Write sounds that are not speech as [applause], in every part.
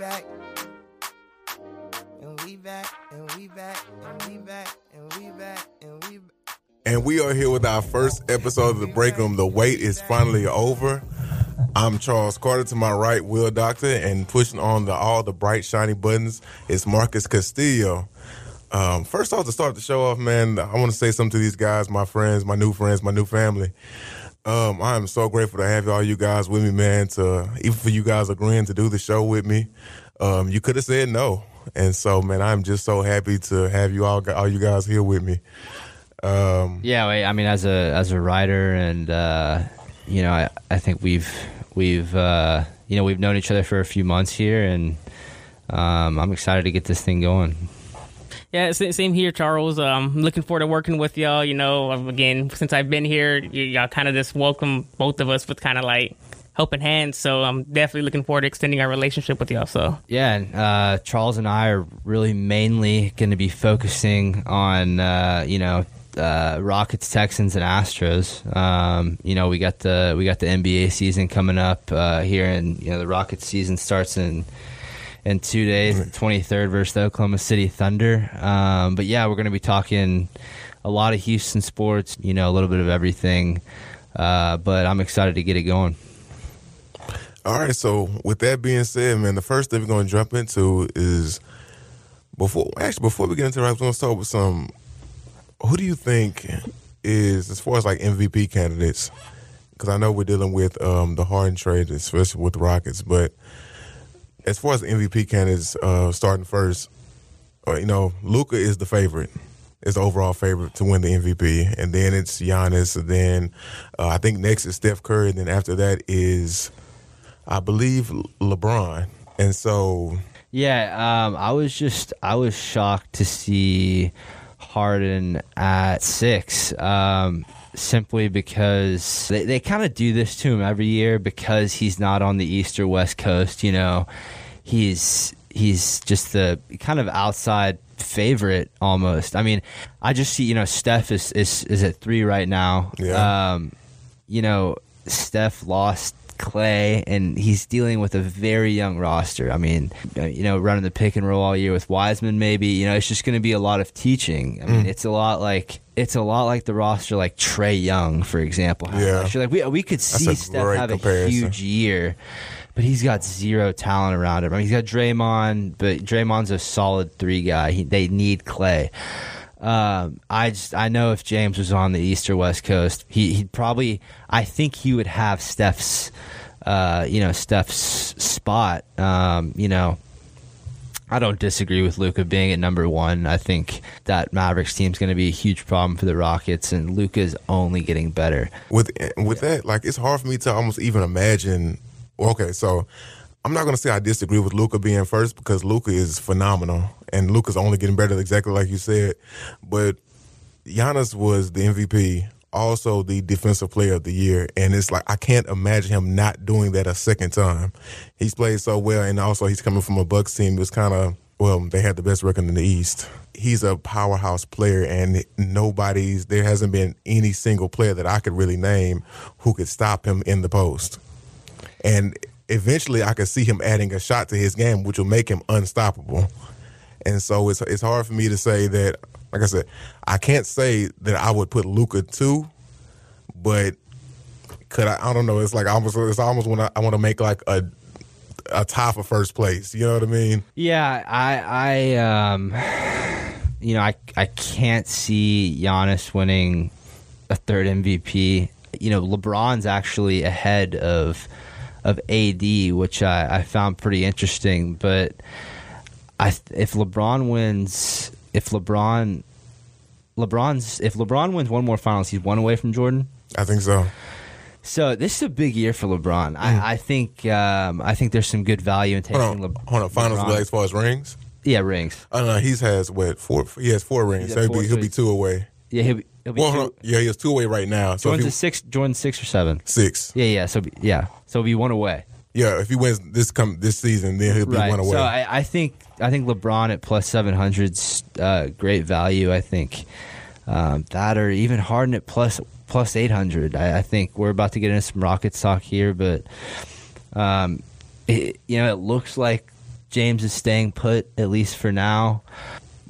back. And we back, and we back, and we back, and we back, and we back. And we are here with our first episode of the Break Room. The wait is finally over. I'm Charles Carter. To my right, Will Doctor, and pushing on the all the bright shiny buttons is Marcus Castillo. Um, first off, to start the show off, man, I want to say something to these guys, my friends, my new friends, my new family. Um, I am so grateful to have all you guys with me, man. To even for you guys agreeing to do the show with me, um, you could have said no, and so man, I'm just so happy to have you all, all you guys here with me. Um, Yeah, I mean, as a as a writer, and uh, you know, I, I think we've we've uh, you know we've known each other for a few months here, and um, I'm excited to get this thing going. Yeah, same here, Charles. Um, looking forward to working with y'all. You know, um, again, since I've been here, y- y'all kind of just welcome both of us with kind of like helping hands. So I'm definitely looking forward to extending our relationship with y'all. So Yeah, and uh, Charles and I are really mainly going to be focusing on uh, you know uh, Rockets, Texans, and Astros. Um, you know, we got the we got the NBA season coming up uh, here, and you know the Rockets season starts in in two days, the twenty third versus the Oklahoma City Thunder. Um, but yeah, we're going to be talking a lot of Houston sports. You know, a little bit of everything. Uh, but I'm excited to get it going. All right, so with that being said, man, the first thing we're going to jump into is before actually before we get into that, was going to start with some. Who do you think is as far as like MVP candidates? Because I know we're dealing with um, the Harden trade, especially with the Rockets, but as far as MVP candidates, uh, starting first, uh, you know, Luka is the favorite. Is the overall favorite to win the MVP, and then it's Giannis. And then uh, I think next is Steph Curry, and then after that is I believe LeBron. And so, Yeah, um, I was just I was shocked to see Harden at six, um, simply because they, they kind of do this to him every year because he's not on the east or west coast. You know, he's he's just the kind of outside favorite almost. I mean, I just see you know Steph is is, is at three right now. Yeah. Um, you know, Steph lost Clay, and he's dealing with a very young roster. I mean, uh, you know, running the pick and roll all year with Wiseman, maybe. You know, it's just going to be a lot of teaching. I mean, it's a lot like it's a lot like the roster, like Trae Young, for example. Yeah. like we we could see Steph have comparison. a huge year. But he's got zero talent around him. I mean, he's got Draymond, but Draymond's a solid three guy. He, they need Clay. Um, I just I know if James was on the East or West Coast, he he'd probably I think he would have Steph's uh, you know Steph's spot. Um, you know, I don't disagree with Luka being at number one. I think that Mavericks team's going to be a huge problem for the Rockets, and Luka's only getting better. with with that, like it's hard for me to almost even imagine. Okay, so I'm not to say I disagree with Luka being first because Luka is phenomenal, and Luka's only getting better, exactly like you said. But Giannis was the MVP, also the Defensive Player of the Year, and it's like I can't imagine him not doing that a second time. He's played so well, and also he's coming from a Bucks team that's kind of well, they had the best record in the East. He's a powerhouse player, and nobody's there hasn't been any single player that I could really name who could stop him in the post. And eventually, I could see him adding a shot to his game, which will make him unstoppable. And so it's it's hard for me to say that. Like I said, I can't say that I would put Luka two, but could I? I don't know. It's like almost it's almost when I, I want to make like a a top of first place. You know what I mean? Yeah, I, I, um, you know, I, I can't see Giannis winning a third MVP. You know, LeBron's actually ahead of of AD, which I, I found pretty interesting. But I, if LeBron wins, if LeBron, LeBron's, if LeBron wins one more finals, he's one away from Jordan. I think so. So this is a big year for LeBron. I, I think, um, I think there's some good value in taking Hold on, Le- hold on. Finals LeBron. as far as rings. Yeah, rings. Oh no, he's has what four? He has four rings. He's So he'll four, be, he'll so be two away. Yeah, he'll be, he'll be Well, two- yeah, he has two away right now. So Jordan's he, six. Jordan's six or seven. six. Yeah, yeah. So yeah, so it'll be one away. Yeah, if he wins this come this season, then he'll be right. one away. So I, I think I think LeBron at plus seven hundred's uh, great value. I think um, that or even Harden at plus plus eight hundred. I, I think we're about to get into some rocket talk here, but um, it, you know it looks like James is staying put at least for now.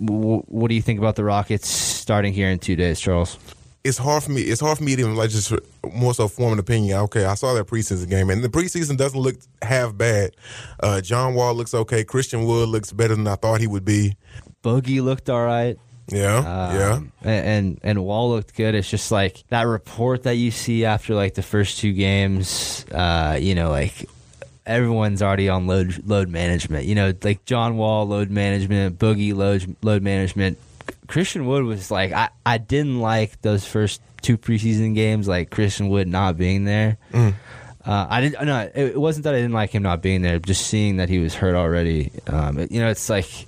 W- what do you think about the Rockets starting here in two days, Charles? it's hard for me. It's hard for me to even like just more so form an opinion. Okay, I saw that preseason game, and the preseason doesn't look half bad. Uh, John Wall looks okay. Christian Wood looks better than I thought he would be. Boogie looked all right. Yeah, yeah. Um, and, and and Wall looked good. It's just like that report that you see after like the first two games. Uh, you know, like everyone's already on load load management. You know, like John Wall load management, Boogie load load management. Christian Wood was like I I didn't like those first two preseason games, like Christian Wood not being there. Uh, I didn't. No, it, it wasn't that I didn't like him not being there. Just seeing that he was hurt already. Um, it- you know, it's like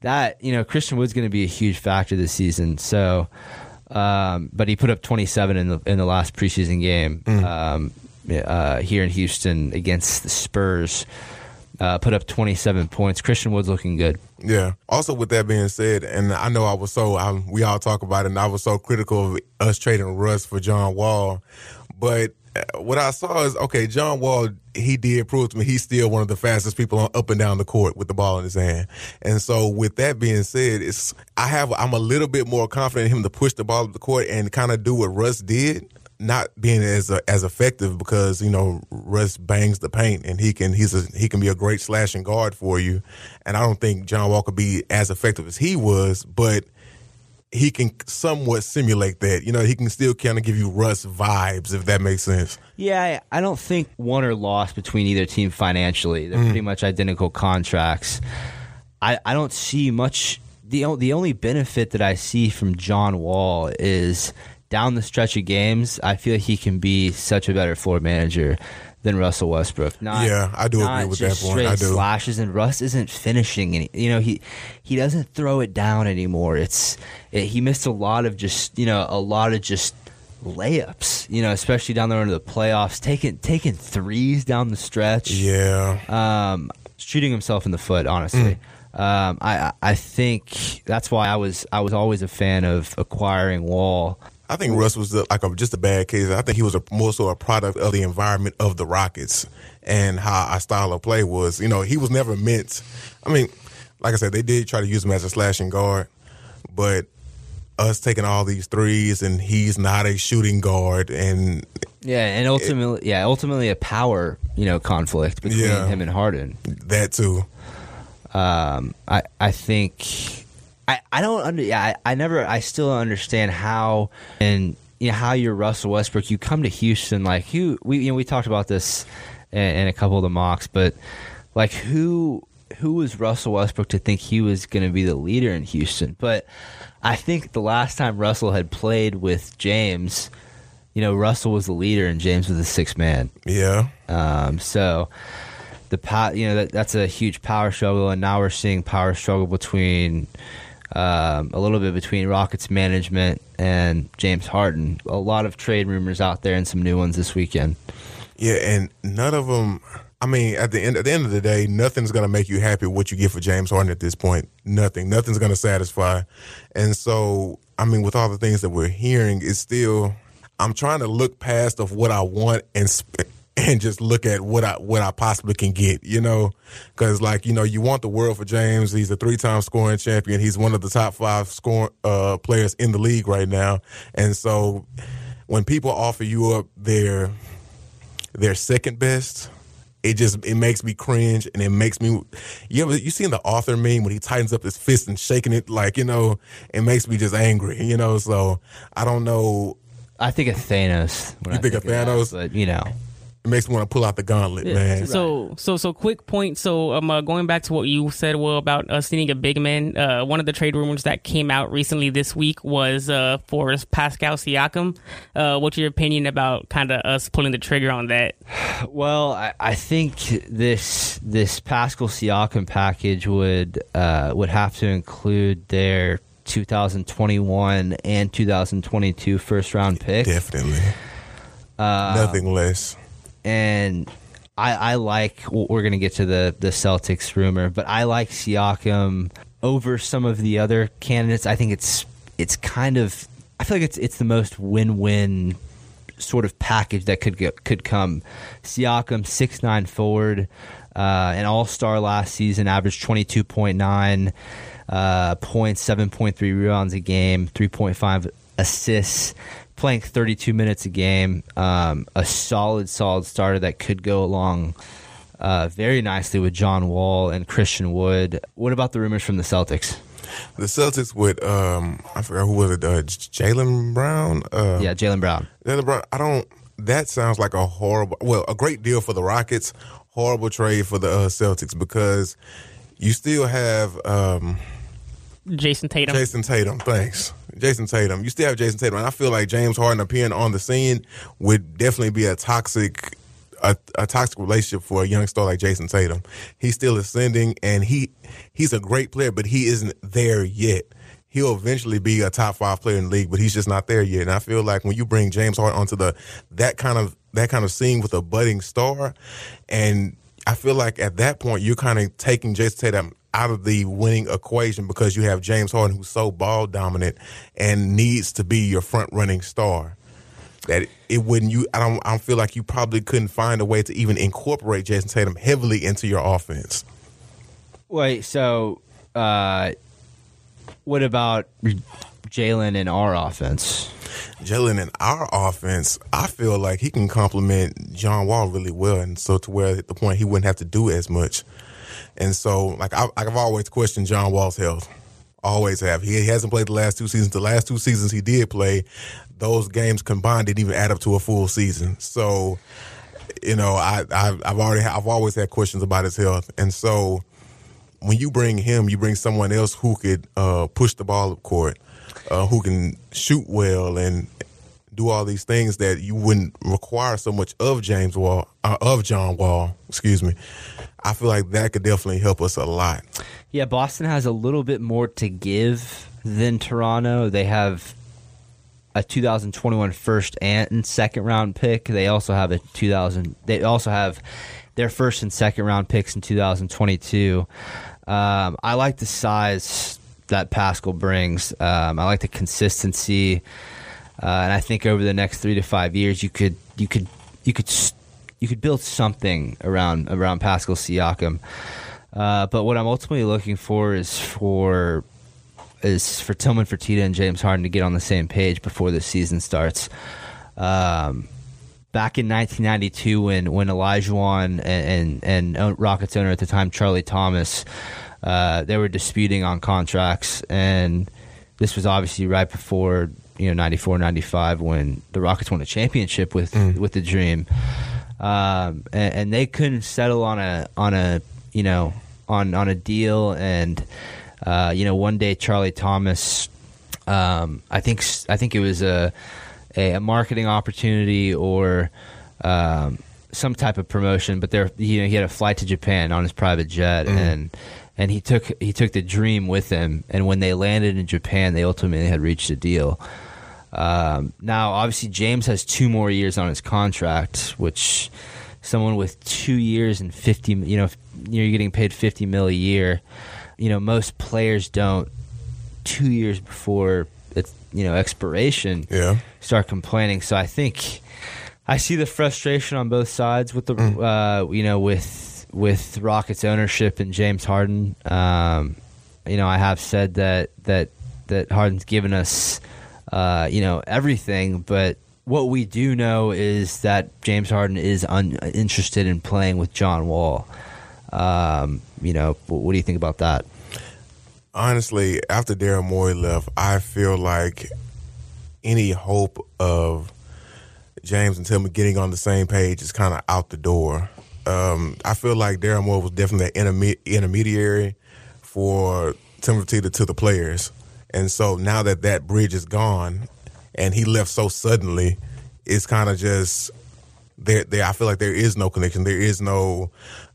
that you know Christian Wood's going to be a huge factor this season. So, um, but he put up 27 in the in the last preseason game um, uh, here in Houston against the Spurs. Uh, put up 27 points. Christian Wood's looking good. Yeah. Also, with that being said, and I know I was so I, we all talk about it, and I was so critical of us trading Russ for John Wall, but uh, what I saw is okay. John Wall, he did prove to me he's still one of the fastest people on, up and down the court with the ball in his hand. And so, with that being said, it's I have I'm a little bit more confident in him to push the ball up the court and kind of do what Russ did. Not being as uh, as effective because you know Russ bangs the paint and he can he's a, he can be a great slashing guard for you, and I don't think John Wall could be as effective as he was, but he can somewhat simulate that. You know, he can still kind of give you Russ vibes if that makes sense. Yeah, I I don't think won or lost between either team financially. They're pretty much identical contracts. I, I don't see much. The, the only benefit that I see from John Wall is down the stretch of games, I feel he can be such a better floor manager than Russell Westbrook. Not, Yeah, I do agree with that point. I do. Slashes and Russ isn't finishing any. You know he he doesn't throw it down anymore. It's it, he missed a lot of just you know a lot of just layups. You know, especially down there into the playoffs, taking taking threes down the stretch Yeah, um, shooting himself in the foot. Honestly, um, I I- I think that's why I was I was always a fan of acquiring Wall. I think Russ was the, like a, just a bad case. I think he was a, more so a product of the environment of the Rockets and how our style of play was. You know, he was never meant. I mean, like I said, they did try to use him as a slashing guard, but us taking all these threes and he's not a shooting guard and Yeah, and ultimately, yeah, ultimately a power you know conflict between Yeah. him and Harden. that too. Um, I I think I I don't under yeah I, I never I still don't understand how and you know how you're Russell Westbrook. You come to Houston like who we you know we talked about this in, in a couple of the mocks, but like who who was Russell Westbrook to think he was going to be the leader in Houston? But I think the last time Russell had played with James, you know Russell was the leader and James was the sixth man. Yeah, Um, so the pow- you know that, that's a huge power struggle, and now we're seeing power struggle between um, a little bit between Rockets management and James Harden. A lot of trade rumors out there, and some new ones this weekend. yeah, and none of them. I mean, at the end at the end of the day, nothing's gonna make you happy what you get for James Harden at this point. Nothing. Nothing's gonna satisfy. And so, I mean, with all the things that we're hearing, it's still. I'm trying to look past of what I want and and just look at what I what I possibly can get. You know, because like you know, you want the world for James. He's a three time scoring champion. He's one of the top five scoring uh, players in the league right now. And so, when people offer you up their their second best, it just it makes me cringe and it makes me you ever you seen the author meme when he tightens up his fist and shaking it like you know it makes me just angry you know so I don't know I think of Thanos. You I think of that, Thanos? but you know, it makes me want to pull out the gauntlet man So, so, so, quick point. So, um, uh, going back to what you said, Will, about us needing a big man. Uh, one of the trade rumors that came out recently this week was uh, for Pascal Siakam. Uh, what's your opinion about kind of us pulling the trigger on that? [sighs] Well, I, I think this this Pascal Siakam package would uh, would have to include their 2021 and 2022 first round picks. definitely nothing less and I, I like we're going to get to the the Celtics rumor, but I like Siakam over some of the other candidates. I think it's it's kind of I feel like it's it's the most win win sort of package that could get, could come. Siakam, six nine forward, uh, an All Star last season, averaged twenty two point nine uh, points, seven point three rebounds a game, three point five assists. Playing 32 minutes a game, um, a solid, solid starter that could go along uh, very nicely with John Wall and Christian Wood. What about the rumors from the Celtics? The Celtics with um, I forgot who was it, uh, Jaylen Brown. Uh, Yeah, Jaylen Brown. Jaylen Brown. I don't. That sounds like a horrible. Well, a great deal for the Rockets. Horrible trade for the uh, Celtics because you still have um, Jayson Tatum. Jayson Tatum. Thanks, Jayson Tatum. You still have Jayson Tatum, and I feel like James Harden appearing on the scene would definitely be a toxic. A, a toxic relationship for a young star like Jayson Tatum. He's still ascending, and he he's a great player, but he isn't there yet. He'll eventually be a top five player in the league, but he's just not there yet. And I feel like when you bring James Harden onto the that kind of that kind of scene with a budding star, and I feel like at that point you're kind of taking Jayson Tatum out of the winning equation because you have James Harden who's so ball dominant and needs to be your front running star. That it wouldn't you I don't I don't feel like you probably couldn't find a way to even incorporate Jayson Tatum heavily into your offense. Wait, so uh, what about Jaylen in our offense? Jaylen in our offense, I feel like he can complement John Wall really well, and so to where at the point he wouldn't have to do as much. And so, like I, I've always questioned John Wall's health, always have. He hasn't played the last two seasons. The last two seasons he did play, those games combined didn't even add up to a full season. So, you know, I, I I've already I've always had questions about his health, and so when you bring him, you bring someone else who could uh, push the ball up court, uh, who can shoot well and do all these things that you wouldn't require so much of James Wall, uh, of John Wall, excuse me. I feel like that could definitely help us a lot. Yeah, Boston has a little bit more to give than Toronto. They have a 2021 first and second round pick. They also have a 2000. They also have their first and second round picks in 2022. Um, I like the size that Pascal brings. Um, I like the consistency, uh, and I think over the next three to five years, you could you could you could you could build something around around Pascal Siakam. Uh, but what I'm ultimately looking for is for is for Tilman Fertitta and James Harden to get on the same page before the season starts. Um, back in 1992, when when Elijah and, and and Rockets owner at the time Charlie Thomas, uh, they were disputing on contracts, and this was obviously right before you know 94, 95 when the Rockets won a championship with with the Dream, um, and, and they couldn't settle on a on a you know on on a deal. And. Uh, you know, one day Charlie Thomas, um, I think I think it was a a, a marketing opportunity or um, some type of promotion, but there you know he had a flight to Japan on his private jet and and he took he took the dream with him and when they landed in Japan they ultimately had reached a deal. Um, now obviously James has two more years on his contract, which someone with two years and fifty you know you're getting paid fifty mil a year you know most players don't two years before it's you know expiration Yeah. start complaining so i think i see the frustration on both sides with the uh, you know with with rockets ownership and james harden um, you know i have said that that that harden's given us uh, you know everything but what we do know is that James Harden is un- interested in playing with John Wall. Um, you know, wh- what do you think about that? honestly, after Daryl Morey left, I feel like any hope of James and Tilman getting on the same page is kind of out the door. Um, I feel like Daryl Morey was definitely an interme- intermediary for Tim Fertitta to the players. And so now that that bridge is gone and he left so suddenly, it's kind of just there, there. I feel like there is no connection. There is no,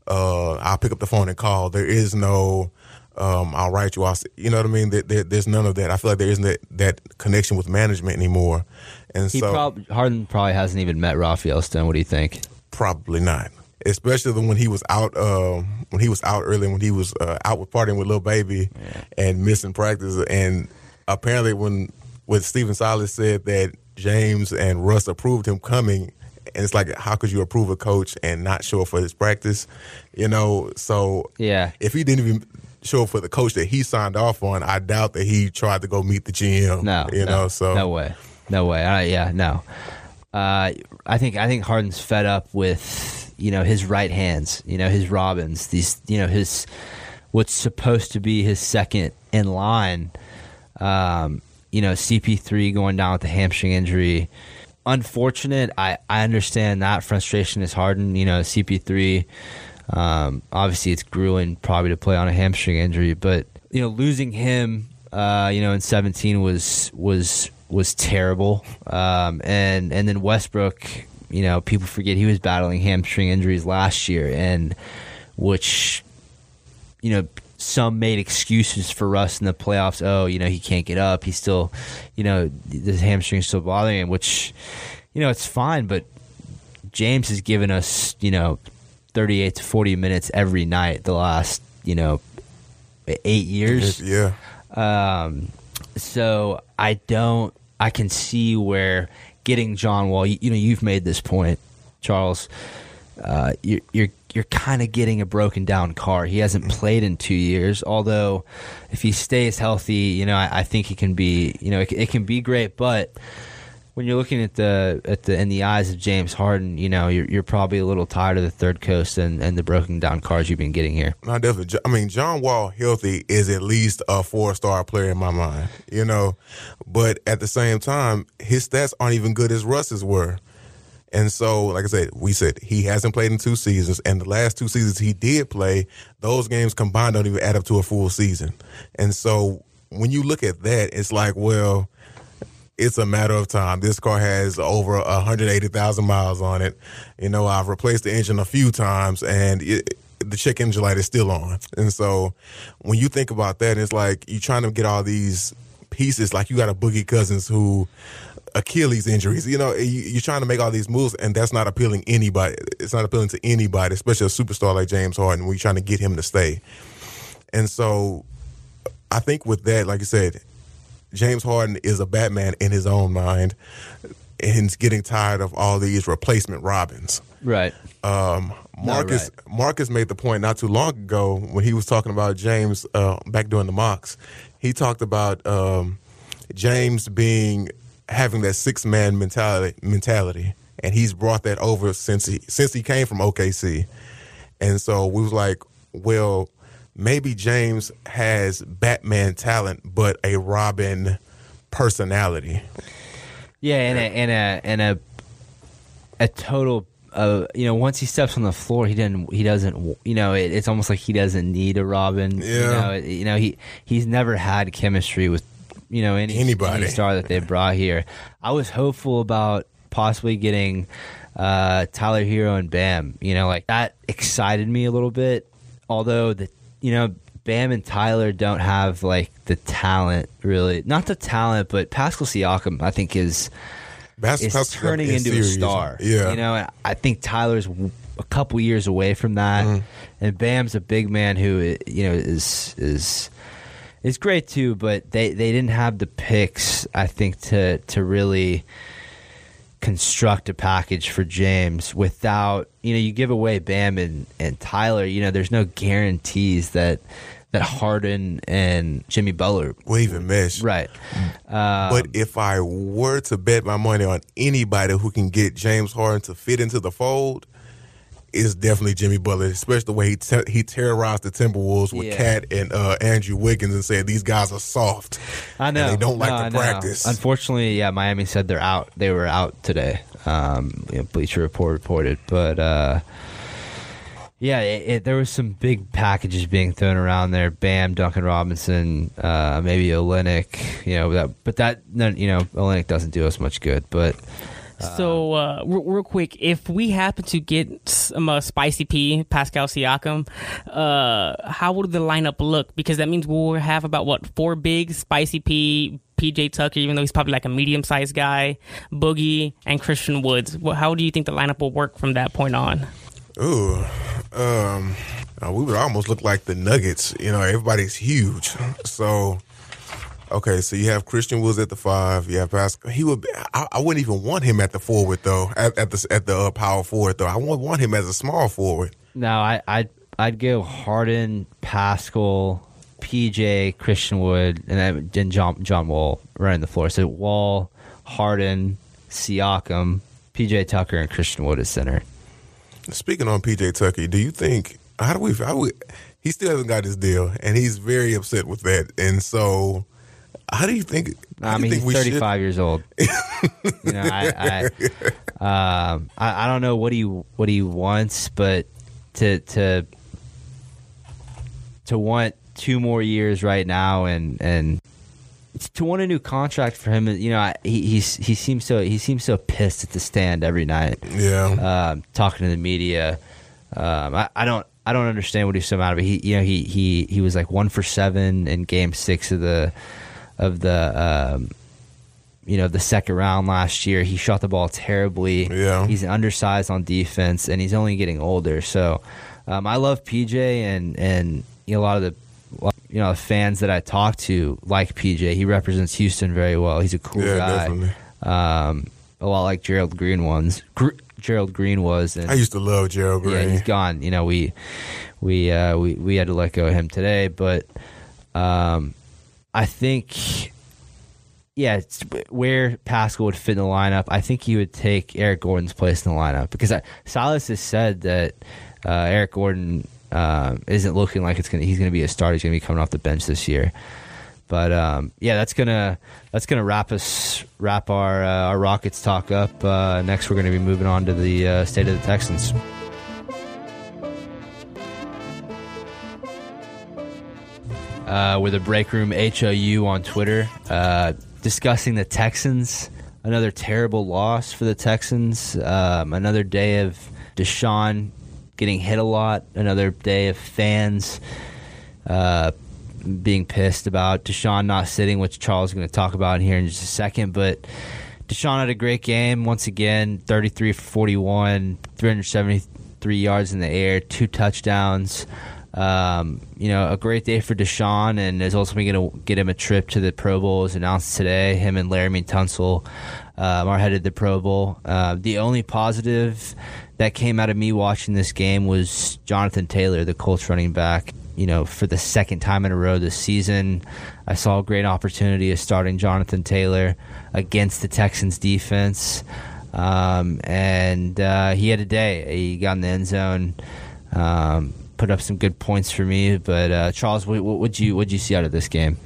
uh, I'll pick up the phone and call. There is no, um, I'll write you. I'll, you know what I mean? There, there, there's none of that. I feel like there isn't that, that connection with management anymore. And He so prob- Harden probably hasn't even met Rafael Stone. What do you think? Probably not. Especially when he was out, um, when he was out early, when he was uh, out with partying with Lil Baby and missing practice, and apparently when when Stephen Silas said that James and Russ approved him coming. And it's like, how could you approve a coach and not show up for his practice? You know, so Yeah. if he didn't even show up for the coach that he signed off on, I doubt that he tried to go meet the GM. No, you no, know, so no way, no way. Yeah, no. Uh, I think I think Harden's fed up with you know his right hands, you know his Robins, these you know his what's supposed to be his second in line. Um, you know CP3 going down with the hamstring injury. Unfortunate. I I understand that frustration is Harden. You know CP3. Um, obviously, it's grueling probably to play on a hamstring injury, but you know losing him, uh, you know, in 17 was was was terrible. Um, and and then Westbrook, you know, people forget he was battling hamstring injuries last year, and which, you know, some made excuses for Russ in the playoffs. Oh, you know, he can't get up. He's still, you know, the hamstring's still bothering him, which, you know, it's fine, but James has given us, you know, 38 to 40 minutes every night the last, you know, eight years. yeah. Um, so I don't. I can see where getting John Wall. You, you know, you've made this point, Charles. Uh, you're you're you're kind of getting a broken down car. He hasn't played in two years. Although, if he stays healthy, you know, I, I think he can be. You know, it, it can be great. But when you're looking at the at the in the eyes of James Harden, you know, you're you're probably a little tired of the third coast and, and the broken down cars you've been getting here. No, definitely. I mean, John Wall healthy is at least a four star player in my mind, you know. But at the same time, his stats aren't even good as Russ's were. And so, like I said, we said he hasn't played in two seasons, and the last two seasons he did play, those games combined don't even add up to a full season. And so, when you look at that, it's like, well, it's a matter of time. This car has over 180,000 miles on it. You know, I've replaced the engine a few times and it, the check engine light is still on. And so when you think about that, it's like you're trying to get all these pieces, like you got a Boogie Cousins who Achilles injuries. You know, you, you're trying to make all these moves, and that's not appealing anybody. It's not appealing to anybody, especially a superstar like James Harden. When you're trying to get him to stay, and so I think with that, like I said, James Harden is a Batman in his own mind, and he's getting tired of all these replacement Robins. Right. Um, Marcus Marcus made the point not too long ago when he was talking about James uh, back during the mocks. He talked about um, James being having that six man mentality mentality, and he's brought that over since he since he came from OKC. And so we was like, well, maybe James has Batman talent, but a Robin personality. Yeah, and a and a and a a total. Uh, you know, once he steps on the floor, he doesn't. He doesn't. You know, it, it's almost like he doesn't need a Robin. You Yeah. know, it- you know, he he's never had chemistry with you know any Anybody. any star that they brought here. I was hopeful about possibly getting uh, Tyler Herro and Bam. You know, like that excited me a little bit. Although the you know Bam and Tyler don't have like the talent really. Not the talent, but Pascal Siakam I think is That's, is that's- turning is into a star. Yeah, you know, and I think Tyler's a couple years away from that, Mm-hmm. and Bam's a big man who you know is is is great too. But they they didn't have the picks, I think, to to really construct a package for James without you know you give away Bam and and Tyler. You know, there's no guarantees that that Harden and Jimmy Butler. will even miss. Right. Um, But if I were to bet my money on anybody who can get James Harden to fit into the fold, it's definitely Jimmy Butler, especially the way he ter- he terrorized the Timberwolves with Yeah. KAT and uh, Andrew Wiggins and said these guys are soft. I know they don't like No, to practice. Unfortunately, yeah, Miami said they're out. They were out today. Um, you know, Bleacher Report reported, but uh, yeah, it, it, there was some big packages being thrown around there. Bam, Duncan Robinson, uh, maybe Olynyk. You know that, but that you know Olynyk doesn't do us much good. But So, uh, real, real quick, if we happen to get some uh, Spicy P, Pascal Siakam, uh, how would the lineup look? Because that means we'll have about what four big Spicy P, PJ Tucker, even though he's probably like a medium sized guy, Boogie, and Christian Woods. How do you think the lineup will work from that point on? Ooh, um, uh, we would almost look like the Nuggets. You know, everybody's huge. So, Okay, so you have Christian Woods at the five. You have Pascal. He would. Be, I, I wouldn't even want him at the forward though. At, at the at the uh, power forward though. I wouldn't want him as a small forward. No, I, I'd I'd go Harden, Pascal, PJ, Christian Wood, and then John John Wall running the floor. So Wall, Harden, Siakam, PJ Tucker, and Christian Wood at center. Speaking on PJ Tucker, do you think how do we how we he still hasn't got his deal and he's very upset with that. And so how do you think I mean, he's think we 35 years old. [laughs] you know, I, I, um, I, I don't know what he what he wants, but to to to want two more years right now and and to want a new contract for him, you know, he he's, he seems so he seems so pissed at the stand every night, Yeah. um, talking to the media. Um, I, I don't I don't understand what he's so mad about. He you know he he he was like one for seven in Game Six of the of the um, you know the second round last year. He shot the ball terribly. Yeah. he's undersized on defense, and he's only getting older. So um, I love PJ, and and you know, a lot of the you know fans that I talk to like PJ. He represents Houston very well. He's a cool Yeah, guy. definitely. Um, a lot like Gerald Green ones. Gr- Gerald Green was, and I used to love Gerald yeah, Green. he's gone. You know, we we uh, we we had to let go of him today, but um, I think. Yeah, where Pascal would fit in the lineup. I think he would take Eric Gordon's place in the lineup because I, Silas has said that uh, Eric Gordon uh, isn't looking like it's gonna. He's gonna be a starter. He's gonna be coming off the bench this year. But um, yeah, that's gonna that's gonna wrap us wrap our uh, our Rockets talk up. Uh, next, we're gonna be moving on to the uh, state of the Texans. Uh, with a break room HOU on Twitter, uh, discussing the Texans. Another terrible loss for the Texans. Um, another day of Deshaun getting hit a lot. Another day of fans uh, being pissed about Deshaun not sitting, which Charles is going to talk about here in just a second. But Deshaun had a great game once again 33 for 41, 373 yards in the air, two touchdowns. Um, you know, a great day for Deshaun, and is also going to get him a trip to the Pro Bowl as announced today. Him and Laremy Tunsil um, are headed to the Pro Bowl. Uh, the only positive that came out of me watching this game was Jonathan Taylor, the Colts running back. You know, for the second time in a row this season, I saw a great opportunity of starting Jonathan Taylor against the Texans defense. Um, and uh, he had a day. He got in the end zone, um, put up some good points for me. But uh, Charles, what would you what you see out of this game?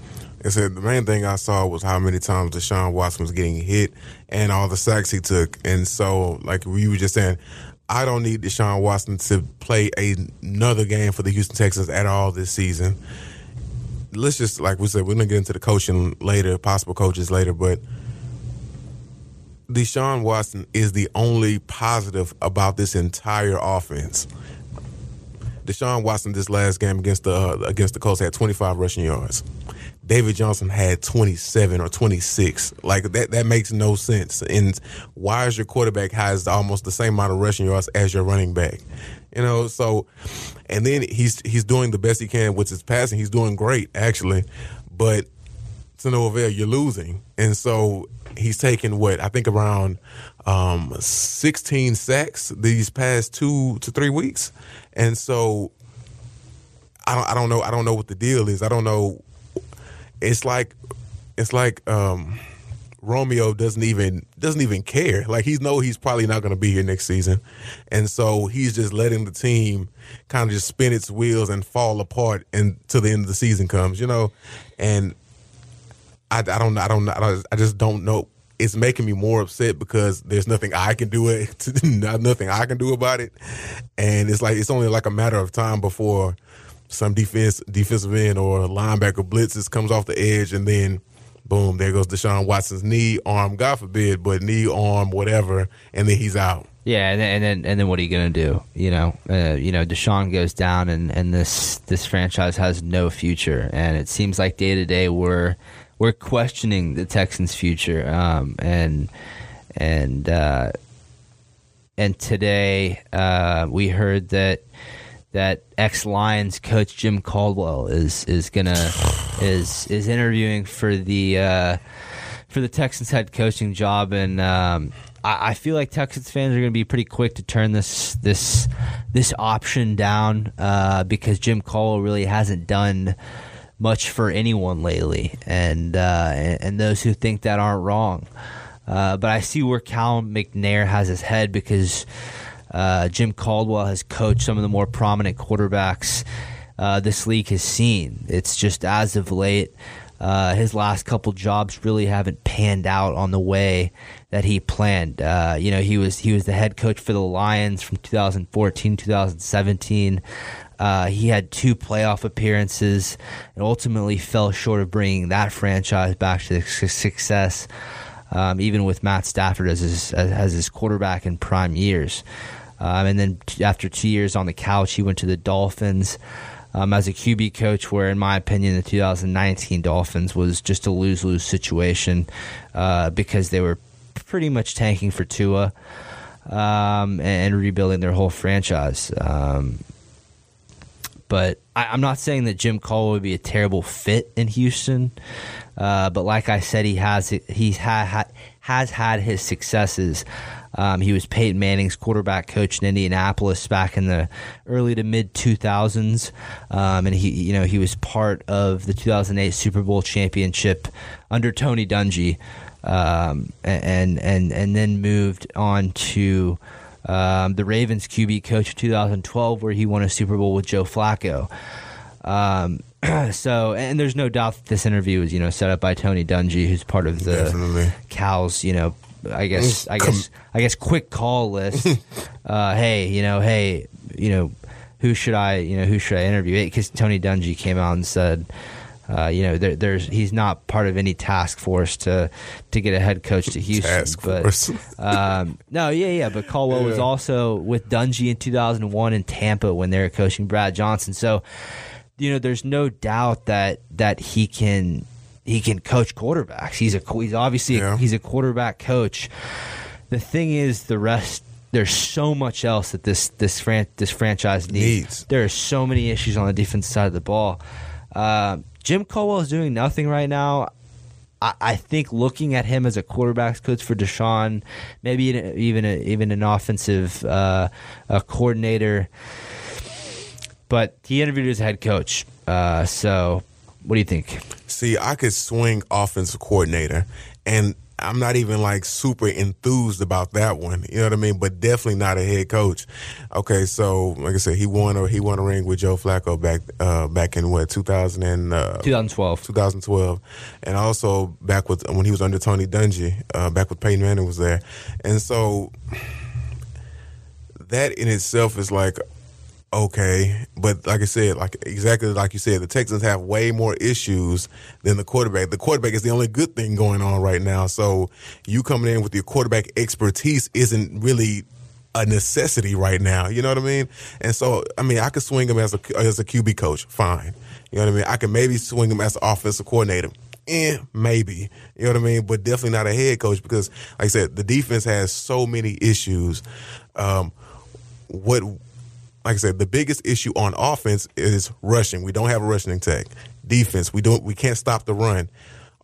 I said the main thing I saw was how many times Deshaun Watson was getting hit and all the sacks he took. And so, like we were just saying, I don't need Deshaun Watson to play another game for the Houston Texans at all this season. Let's just, like we said, we're going to get into the coaching later, possible coaches later, but Deshaun Watson is the only positive about this entire offense. Deshaun Watson this last game against the uh, against the Colts had 25 rushing yards. David Johnson had 27 or 26. Like that that makes no sense. And why is your quarterback has almost the same amount of rushing yards as your running back? You know, so and then he's he's doing the best he can with his passing. He's doing great actually. But to no avail, you're losing. And so he's taking what I think around um, 16 sacks these past two to three weeks. And so I don't, I don't know. I don't know what the deal is. I don't know. It's like, it's like um, Romeo doesn't even doesn't even care. Like he's know he's probably not going to be here next season, and so he's just letting the team kind of just spin its wheels and fall apart until the end of the season comes. You know, and I, I don't I don't I don't I just don't know. It's making me more upset because there's nothing I can do it. [laughs] nothing I can do about it, and it's like it's only like a matter of time before some defense defensive end or linebacker blitzes comes off the edge, and then boom, there goes Deshaun Watson's knee, arm, God forbid, but knee, arm, whatever, and then he's out. Yeah, and then and then, and then what are you to do? You know, uh, you know, Deshaun goes down, and, and this this franchise has no future, and it seems like day to day we're we're questioning the Texans' future, um, and and uh, and today uh, we heard that that ex Lions coach Jim Caldwell is is gonna is is interviewing for the uh, for the Texans head coaching job, and um, I, feel like Texans fans are gonna be pretty quick to turn this this this option down uh, because Jim Caldwell really hasn't done much for anyone lately, and uh, and, those who think that aren't wrong. Uh, but I see where Cal McNair has his head because uh, Jim Caldwell has coached some of the more prominent quarterbacks uh, this league has seen. It's just as of late, uh, his last couple jobs really haven't panned out on the way that he planned. Uh, you know, he was he was the head coach for the Lions from 2014 2017. Uh, he had two playoff appearances and ultimately fell short of bringing that franchise back to success um, even with Matt Stafford as his as his quarterback in prime years. Um, and then after two years on the couch, he went to the Dolphins um, as a QB coach. Where, in my opinion, the 2019 Dolphins was just a lose lose situation uh, because they were pretty much tanking for Tua um, and, and, rebuilding their whole franchise. Um, but I, am not saying that Jim Cole would be a terrible fit in Houston. Uh, but like I said, he has he ha, has had his successes. Um, he was Peyton Manning's quarterback coach in Indianapolis back in the early to mid 2000s, um, and he you know he was part of the 2008 Super Bowl championship under Tony Dungy, um, and and and then moved on to. Um, the Ravens QB coach of 2012, where he won a Super Bowl with Joe Flacco. Um, [clears throat] so, and there's no doubt that this interview was, you know, set up by Tony Dungy, who's part of the Definitely. Cal's, you know, I guess, I guess, I guess, quick call list. [laughs] uh, hey, you know, hey, you know, who should I, you know, who should I interview? Because Tony Dungy came out and said, uh, you know, there, there's he's not part of any task force to to get a head coach to [laughs] Houston. Task but force. [laughs] um, no, yeah, yeah. But Caldwell was also with Dungy in 2001 in Tampa when they were coaching Brad Johnson. So, you know, there's no doubt that that he can he can coach quarterbacks. He's a he's obviously Yeah. a, he's a quarterback coach. The thing is, the rest. There's so much else that this this fran- this franchise needs. Needs. There are so many issues on the defensive side of the ball. Uh, Jim Caldwell is doing nothing right now. I, think looking at him as a quarterbacks coach for Deshaun, maybe even a, even an offensive uh, coordinator, but he interviewed as head coach. Uh, so, what do you think? See, I could swing offensive coordinator, and I'm not even like super enthused about that one. You know what I mean? But definitely not a head coach. Okay, so like I said, he won a he won a ring with Joe Flacco back uh, back in what 2000 and uh, 2012. 2012, and also back with when he was under Tony Dungy, uh, back with Peyton Manning was there, and so that in itself is like okay, but like I said, like exactly like you said, the Texans have way more issues than the quarterback. The quarterback is the only good thing going on right now. So you coming in with your quarterback expertise isn't really a necessity right now. You know what I mean? And so I mean, I could swing him as a as a QB coach, fine. You know what I mean? I can maybe swing him as an offensive coordinator. Eh, maybe. You know what I mean? But definitely not a head coach because, like I said, the defense has so many issues. Um, what like I said, the biggest issue on offense is rushing. We don't have a rushing attack. Defense, we don't we can't stop the run.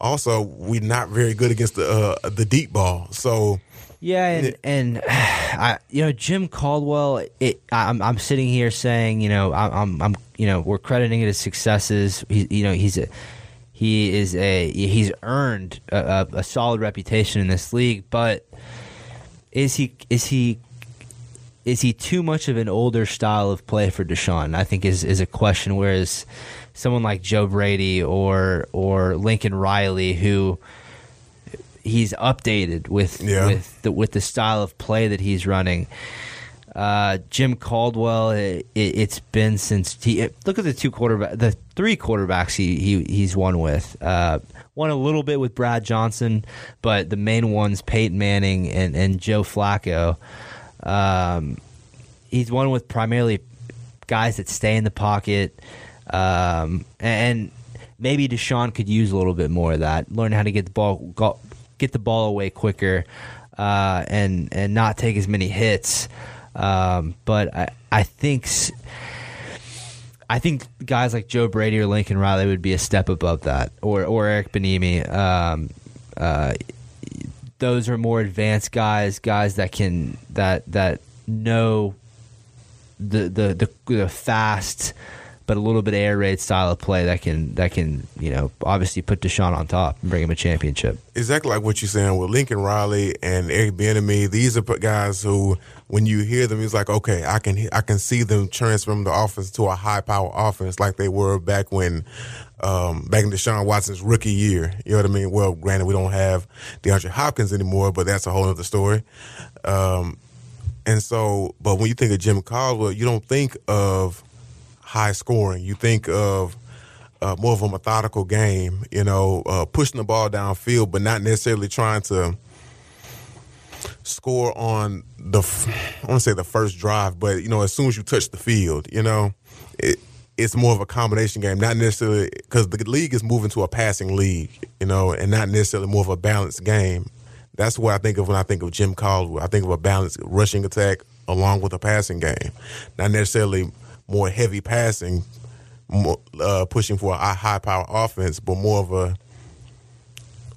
Also, we're not very good against the uh, the deep ball. So Yeah, and and [sighs] I, you know, Jim Caldwell. It, I'm I'm sitting here saying, you know, I'm I'm, I'm you know, we're crediting it as successes. He, you know, he's a he is a he's earned a, a, a solid reputation in this league, but is he is he is he too much of an older style of play for Deshaun? I think is is a question. Whereas someone like Joe Brady or or Lincoln Riley, who he's updated with Yeah. with the with the style of play that he's running. Uh, Jim Caldwell, it, it's been since he look at the two quarterback, the three quarterbacks he, he he's won with. Uh, won a little bit with Brad Johnson, but the main ones Peyton Manning and and Joe Flacco. Um, he's one with primarily guys that stay in the pocket, um, and maybe Deshaun could use a little bit more of that. Learn how to get the ball get the ball away quicker, uh, and and not take as many hits. Um, but I I think. I think guys like Joe Brady or Lincoln Riley would be a step above that, or or Eric Bieniemy. Um, uh, those are more advanced guys, guys that can that that know the the the, the fast but a little bit air raid style of play that can that can you know obviously put Deshaun on top and bring him a championship. Exactly like what you're saying with Lincoln Riley and Eric Bieniemy. These are guys who, when you hear them, it's like okay, I can I can see them transform the offense to a high power offense like they were back when. Um, back in Deshaun Watson's rookie year, you know what I mean. Well, granted, we don't have DeAndre Hopkins anymore, but that's a whole other story. Um, and so, but when you think of Jim Caldwell, you don't think of high scoring. You think of uh, more of a methodical game, you know, uh, pushing the ball downfield, but not necessarily trying to score on the, I want to say the first drive, but, you know, as soon as you touch the field, you know, it, it's more of a combination game, not necessarily because the league is moving to a passing league, you know, and not necessarily more of a balanced game. That's what I think of when I think of Jim Caldwell. I think of a balanced rushing attack along with a passing game, not necessarily more heavy passing, more, uh, pushing for a high power offense, but more of a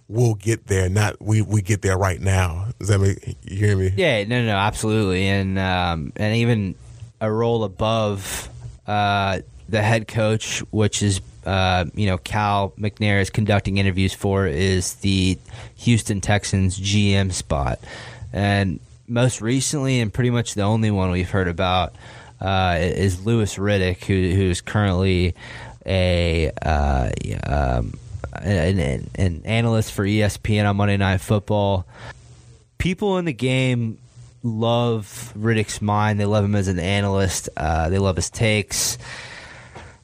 we'll get there, not we we get there right now. Does that make you hear me? Yeah, no, no, absolutely, and um, and even a role above uh, the head coach, which is uh, you know Cal McNair is conducting interviews for, is the Houston Texans GM spot, and most recently and pretty much the only one we've heard about uh, is Louis Riddick, who who's currently a uh, um, an, an, an analyst for ESPN on Monday Night Football. People in the game love Riddick's mind. They love him as an analyst. Uh, they love his takes.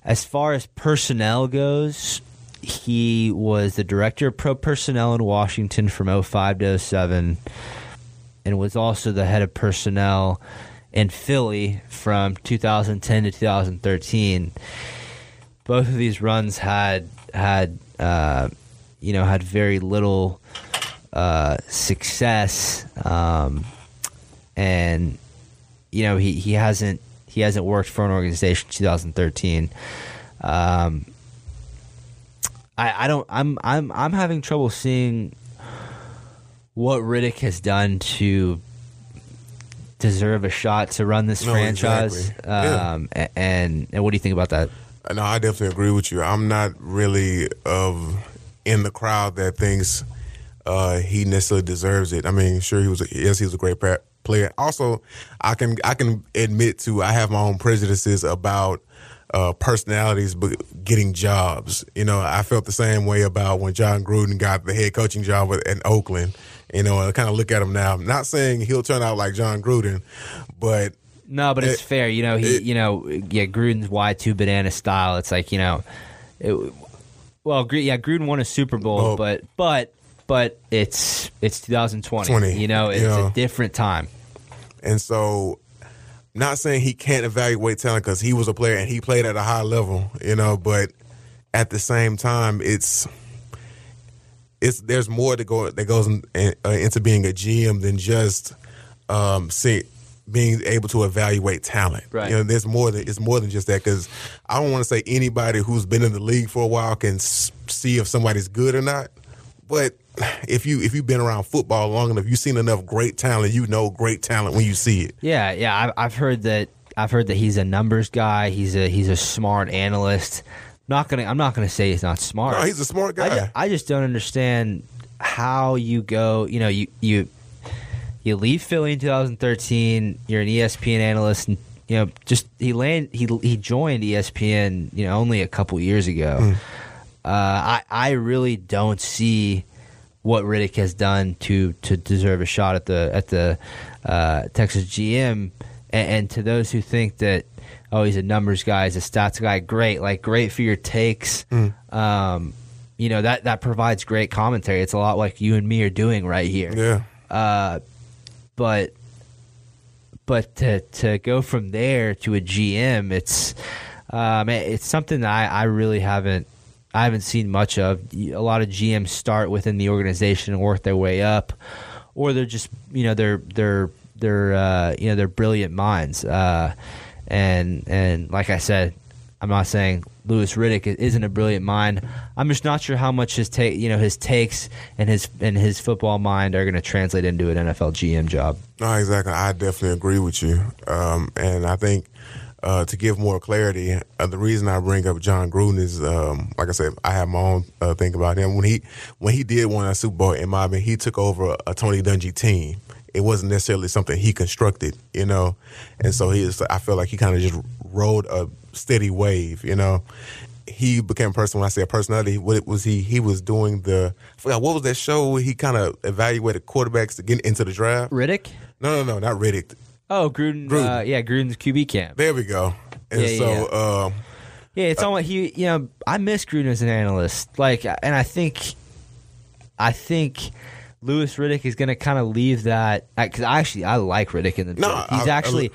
As far as personnel goes, he was the director of pro personnel in Washington from 05 to 07 and was also the head of personnel in Philly from 2010 to 2013. Both of these runs had had uh, you know had very little uh, success, um, and you know he, he hasn't he hasn't worked for an organization 2013. Um, I, I don't I'm I'm I'm having trouble seeing what Riddick has done to deserve a shot to run this No, franchise. exactly. Um, a- and and what do you think about that? No, I definitely agree with you. I'm not really of in the crowd that thinks uh, he necessarily deserves it. I mean, sure he was. A, yes, he was a great player. Also, I can I can admit to I have my own prejudices about uh, personalities but getting jobs. You know, I felt the same way about when Jon Gruden got the head coaching job at, in Oakland. You know, I kind of look at him now. I'm not saying he'll turn out like Jon Gruden, but No, but it's fair. You know, he, it- you know, yeah, Gruden's Y two banana style. It's like you know, it, well, yeah, Gruden won a Super Bowl, Oh. but but but it's it's 2020. 20, you know, it's know. a different time. And so, not saying he can't evaluate talent because he was a player and he played at a high level, you know. But at the same time, it's it's there's more that go that goes in, uh, into being a GM than just um, see, being able to evaluate talent. Right. You know, there's more than it's more than just that because I don't want to say anybody who's been in the league for a while can s- see if somebody's good or not. But if you if you've been around football long enough, you've seen enough great talent. You know great talent when you see it. Yeah, yeah. I've, I've heard that. I've heard that he's a numbers guy. He's a he's a smart analyst. Not gonna. I'm not gonna say he's not smart. No, he's a smart I guy. ju- I just don't understand how you go. You know, you you you leave Philly in 2013. You're an ESPN analyst, and you know, just he land he he joined ESPN. You know, only a couple years ago. Hmm. Uh, I I really don't see what Riddick has done to to deserve a shot at the at the uh, Texas GM. And, and to those who think that oh he's a numbers guy, he's a stats guy, great, like great for your takes. Um, you know that that provides great commentary. It's a lot like you and me are doing right here yeah. uh, but but to to go from there to a GM, it's um, it's something that I, I really haven't I haven't seen much of. A lot of GMs start within the organization and work their way up, or they're just you know they're they're they're uh, you know they're brilliant minds. Uh, and and like I said, I'm not saying Louis Riddick isn't a brilliant mind. I'm just not sure how much his take, you know, his takes and his and his football mind are going to translate into an NFL GM job. No, exactly. I definitely agree with you. Um, and I think uh, to give more clarity, uh, the reason I bring up Jon Gruden is, um, like I said, I have my own uh, think about him. When he when he did win a Super Bowl, in my opinion, he took over a Tony Dungy team. It wasn't necessarily something he constructed, you know, and so he is. I feel like he kind of just rode a steady wave, you know. He became a person. When I say a personality, what was he? He was doing the. I forgot what was that show where he kind of evaluated quarterbacks to get into the draft. Riddick? No, no, no, not Riddick. Oh, Gruden. Gruden. Uh, yeah, Gruden's QB camp. There we go. And Yeah, yeah, so, um, Yeah, it's almost he. You know, I miss Gruden as an analyst. Like, and I think, I think Louis Riddick is going to kind of leave that because I actually I like Riddick in the No, draft. He's I- I- actually. he's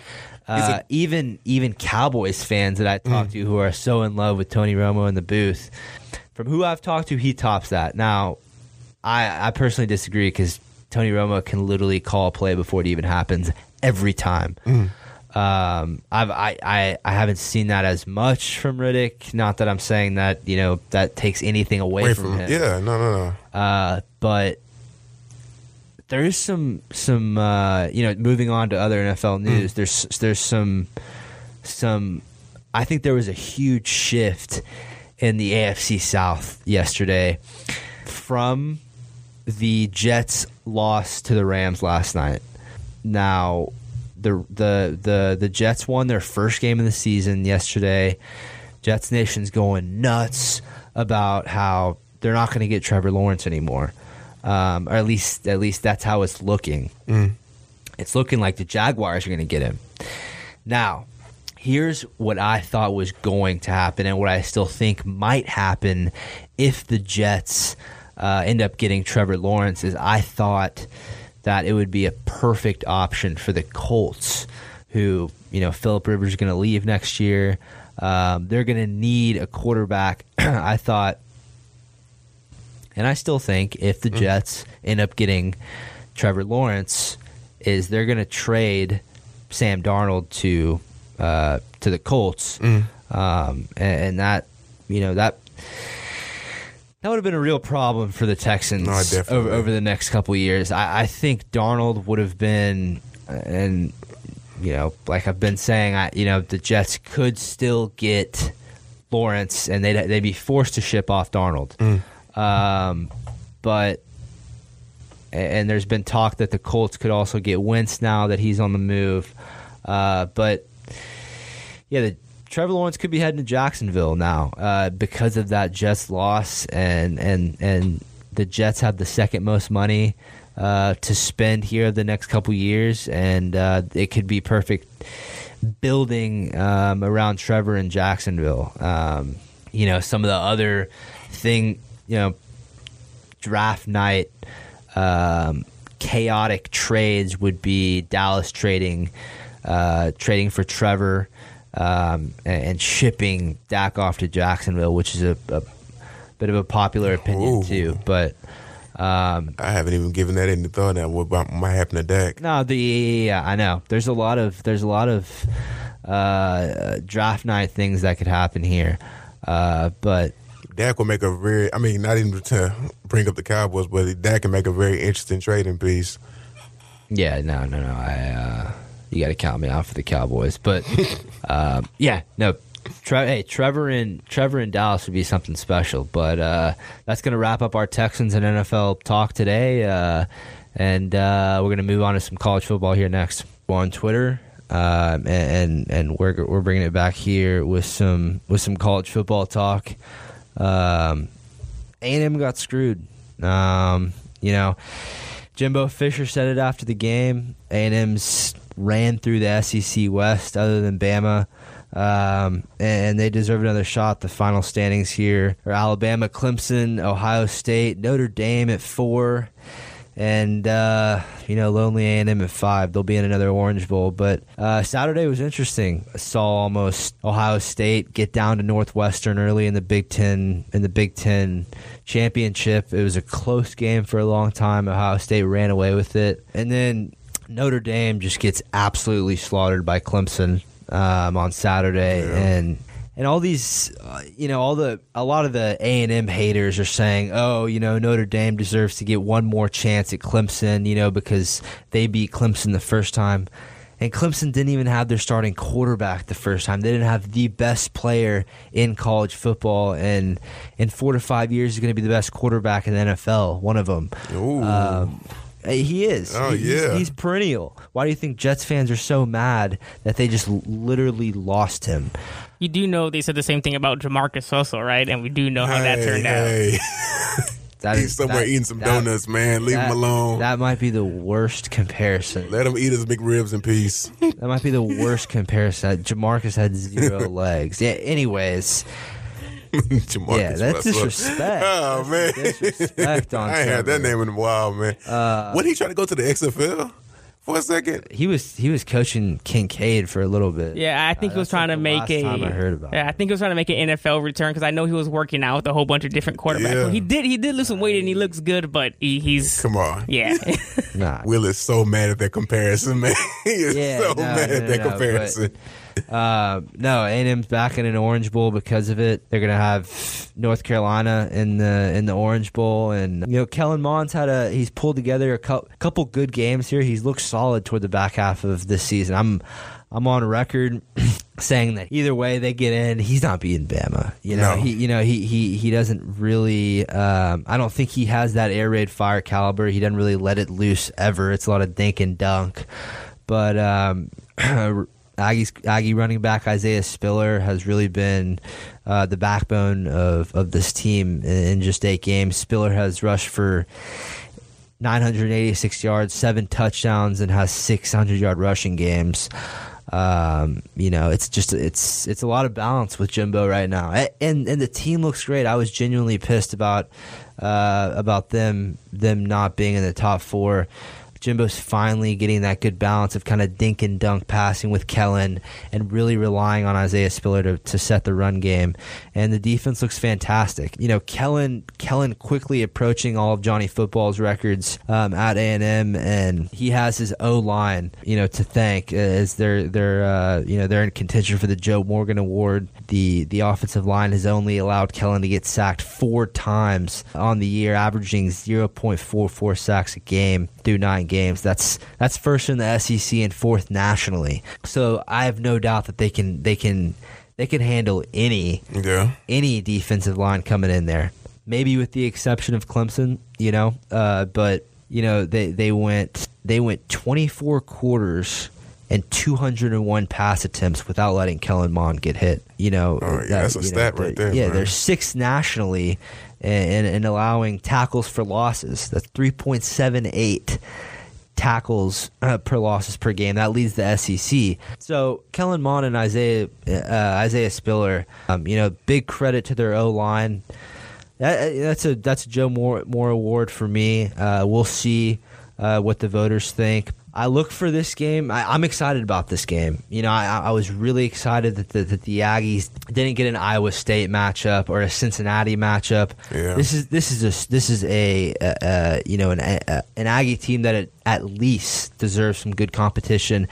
uh, a- Mm. even even Cowboys fans that I talk to who are so in love with Tony Romo in the booth, from who I've talked to, he tops that. Now, I I personally disagree because Tony Romo can literally call a play before it even happens every time. Mm. Um, I've I, I I haven't seen that as much from Riddick. Not that I'm saying that you know that takes anything away, away from, from him. yeah, no, no, no. Uh, but there is some some uh, you know moving on to other NFL news. There's there's some some. I think there was a huge shift in the AFC South yesterday from the Jets' loss to the Rams last night. Now, the the the the Jets won their first game of the season yesterday. Jets Nation's going nuts about how they're not going to get Trevor Lawrence anymore, um, or at least at least that's how it's looking. It's looking like the Jaguars are going to get him. Now, here's what I thought was going to happen, and what I still think might happen if the Jets uh, end up getting Trevor Lawrence. Is I thought that it would be a perfect option for the Colts, who you know Philip Rivers is going to leave next year. Um, they're going to need a quarterback. [clears throat] I thought, and I still think if the Jets end up getting Trevor Lawrence, is they're going to trade Sam Darnold to uh, to the Colts, um, and, and that you know that that would have been a real problem for the Texans No, over, over the next couple years. I, I think Darnold would have been, and you know, like I've been saying, I you know the Jets could still get Lawrence, and they'd they'd be forced to ship off Darnold, um, but. And there's been talk that the Colts could also get Wentz now that he's on the move. Uh, but yeah, the Trevor Lawrence could be heading to Jacksonville now uh, because of that Jets loss, and and and the Jets have the second most money uh, to spend here the next couple years, and uh, it could be perfect building um, around Trevor in Jacksonville. Um, you know, some of the other thing, you know, draft night um, chaotic trades would be Dallas trading uh, trading for Trevor um, and, and shipping Dak off to Jacksonville, which is a, a bit of a popular opinion Ooh. too. But um, I haven't even given that any thought. Now, what about might happen to Dak? no, the yeah, I know. There's a lot of there's a lot of uh, draft night things that could happen here, uh, but Dak will make a very. I mean, not even to bring up the Cowboys, but Dak can make a very interesting trading piece. Yeah, no, no, no. I uh, you got to count me out for the Cowboys, but um, [laughs] yeah, no. Tre- hey, Trevor and Trevor and Dallas would be something special. But uh, that's going to wrap up our Texans and NFL talk today, uh, and uh, we're going to move on to some college football here next. We're on Twitter, um, and and we're we're bringing it back here with some with some college football talk. Um, A&M got screwed. Um, you know, Jimbo Fisher said it after the game. A&M's ran through the SEC West, other than Bama, um, and they deserve another shot. The final standings here are Alabama, Clemson, Ohio State, Notre Dame at four, and uh, you know, lonely A&M at five. They'll be in another Orange Bowl. But uh, Saturday was interesting. I saw almost Ohio State get down to Northwestern early in the Big Ten in the Big Ten championship. It was a close game for a long time. Ohio State ran away with it, and then Notre Dame just gets absolutely slaughtered by Clemson um, on Saturday, Yeah. and and all these, uh, you know, all the a lot of the A and M haters are saying, oh, you know, Notre Dame deserves to get one more chance at Clemson, you know, because they beat Clemson the first time. And Clemson didn't even have their starting quarterback the first time. They didn't have the best player in college football, and in four to five years, is going to be the best quarterback in the NFL. One of them. Ooh. Um, Uh, he is. Oh, He's- yeah. He's perennial. Why do you think Jets fans are so mad that they just literally lost him? You do know they said the same thing about Jamarcus also, right? And we do know how that Hey, turned out. [laughs] That He's is- somewhere that- eating some that- donuts, man. Leave that- him alone. That might be the worst comparison. Let him eat his McRibs in peace. That might be the worst comparison. Jamarcus had zero [laughs] legs. Yeah. Anyways, [laughs] Jamarcus yeah, that's Russell. disrespect. Oh man, disrespect on [laughs] I ain't had that Trevor. name in a while, man. Uh, when he trying to go to the XFL for a second? He was he was coaching Kincaid for a little bit. Yeah, I think Uh, he was that's like trying to make last a. time I heard about yeah, it. I think he was trying to make an NFL return because I know he was working out with a whole bunch of different quarterbacks. Yeah. He did. He did lose some weight and he looks good, but he, he's Come on. yeah. [laughs] Nah. Will is so mad at that comparison, man. he is Yeah, so no, mad no, at that no, but- comparison. Uh, no, A&M's back in an Orange Bowl because of it. They're gonna have North Carolina in the in the Orange Bowl, and you know Kellen Mond's had a he's pulled together a cou- couple good games here. He's looked solid toward the back half of this season. I'm I'm on record [clears throat] saying that either way they get in, he's not beating Bama. You know, No. he you know he he he doesn't really. Um, I don't think he has that air raid fire caliber. He doesn't really let it loose ever. It's a lot of dink and dunk, but. Um, [clears throat] Aggie's, Aggie running back Isaiah Spiller has really been uh, the backbone of, of this team in, in just eight games. Spiller has rushed for 986 yards, seven touchdowns, and has 600 yard rushing games. Um, you know, it's just it's it's a lot of balance with Jimbo right now, and and the team looks great. I was genuinely pissed about uh, about them them not being in the top four. Jimbo's finally getting that good balance of kind of dink and dunk passing with Kellen and really relying on Isaiah Spiller to, to set the run game. And the defense looks fantastic. You know, Kellen Kellen quickly approaching all of Johnny Football's records um, at A and M, and he has his O line, you know, to thank as they're they're uh, you know they're in contention for the Joe Morgan Award. The the offensive line has only allowed Kellen to get sacked four times on the year, averaging 0.44 sacks a game through nine games. That's that's first in the SEC and fourth nationally. So I have no doubt that they can they can they can handle any Yeah. any defensive line coming in there. Maybe with the exception of Clemson, you know, uh, but you know they they went they went 24 quarters and 201 pass attempts without letting Kellen Mond get hit. You know, Oh, yeah, that's a you know, stat right there, Yeah, man. they're sixth nationally and, and allowing tackles for losses. That's 3.78 tackles uh, per losses per game. That leads the SEC. So Kellen Mond and Isaiah uh, Isaiah Spiller, um, you know, big credit to their O line. That, that's a that's a Joe Moore Moore award for me. Uh, we'll see uh, what the voters think. I look for this game. I, I'm excited about this game. You know, I, I was really excited that the, that the Aggies didn't get an Iowa State matchup or a Cincinnati matchup. Yeah. This is this is a this is a, uh uh you know an a, an Aggie team that at, at least deserves some good competition,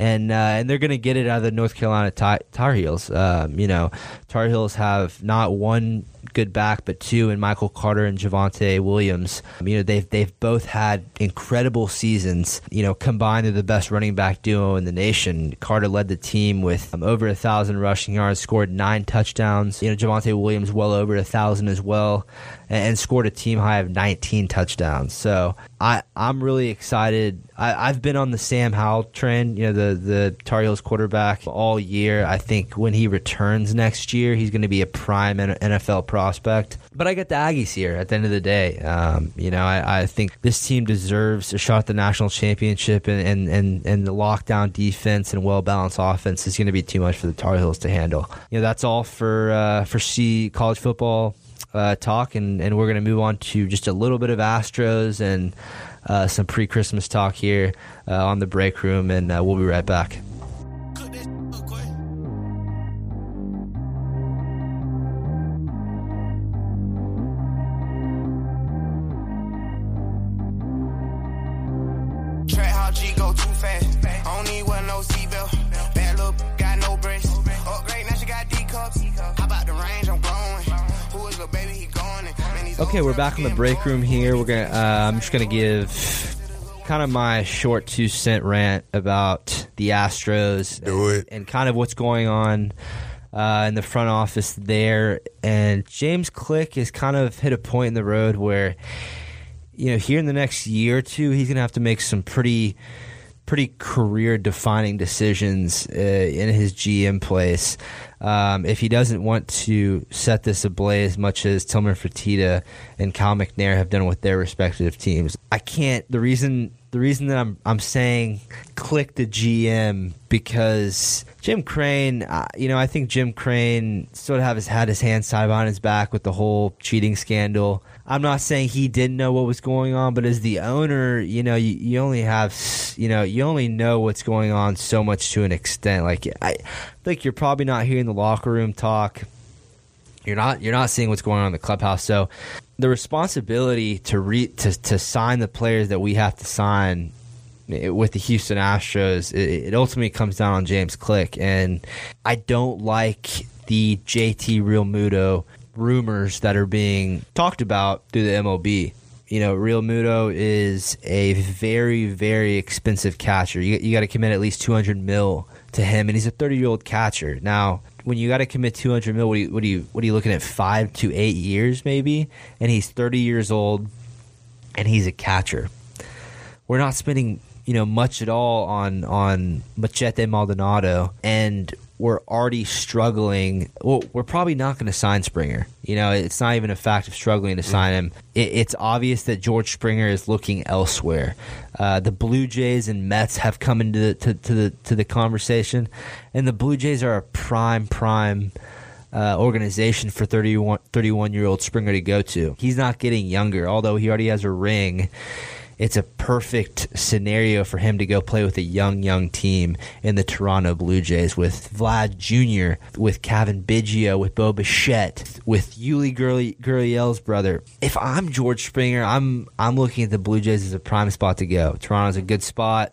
and uh, and they're going to get it out of the North Carolina Tar, Tar Heels. Um, you know, Tar Heels have not one good back, but two in Michael Carter and Javonte Williams. You know, they've they've both had incredible seasons. You know, combined they're the best running back duo in the nation. Carter led the team with um, over a thousand rushing yards, scored nine touchdowns. You know, Javonte Williams well over a thousand as well, and, scored a team high of 19 touchdowns. So I I'm really excited. I, I've been on the Sam Howell trend, You know, the the Tar Heels quarterback all year. I think when he returns next year, he's going to be a prime NFL prospect. But I get the Aggies here at the end of the day. Um, you know, I, I think this team deserves a shot at the national championship, and, and, and, and the lockdown defense and well balanced offense is going to be too much for the Tar Heels to handle. You know, that's all for uh, for C college football uh, talk, and, and we're going to move on to just a little bit of Astros and uh, some pre Christmas talk here uh, on the break room, and uh, we'll be right back. Back in the break room here. We're gonna. Uh, I'm just gonna give kind of my short two cent rant about the Astros. Do and, it. and kind of what's going on uh, in the front office there. And James Click has kind of hit a point in the road where, you know, here in the next year or two, he's gonna have to make some pretty pretty career defining decisions uh, in his GM place. Um, if he doesn't want to set this ablaze, much as Tilman Fertitta and Kyle McNair have done with their respective teams, I can't. The reason the reason that I'm I'm saying click the GM because Jim Crane, uh, you know, I think Jim Crane sort of have his, had his hands tied behind his back with the whole cheating scandal. I'm not saying he didn't know what was going on, but as the owner, you know, you, you only have, you know, you only know what's going on so much to an extent. Like I think you're probably not hearing the locker room talk. You're not you're not seeing what's going on in the clubhouse. So the responsibility to re to to sign the players that we have to sign eh, with the Houston Astros, it, it ultimately comes down on James Click, and I don't like the JT Realmuto rumors that are being talked about through the MLB. You know, Realmuto is a very, very expensive catcher. You, you got to commit at least 200 mil to him, and he's a 30 year old catcher. Now, when you got to commit 200 mil, what are, you, what, are you, what are you looking at? Five to eight years, maybe? And he's 30 years old, and he's a catcher we're not spending you know much at all on on Machete Maldonado, and we're already struggling. Well, we're probably not going to sign Springer. You know, it's not even a fact of struggling to sign him. It, it's obvious that George Springer is looking elsewhere. Uh, the Blue Jays and Mets have come into the, to, to the to the conversation, and the Blue Jays are a prime prime uh, organization for 31, 31 year old Springer to go to. He's not getting younger, although he already has a ring. It's a perfect scenario for him to go play with a young, young team in the Toronto Blue Jays with Vlad Jr., with Kevin Biggio, with Bo Bichette, with Yuli Gurley, Gurriel's brother. If I'm George Springer, I'm I'm looking at the Blue Jays as a prime spot to go. Toronto's a good spot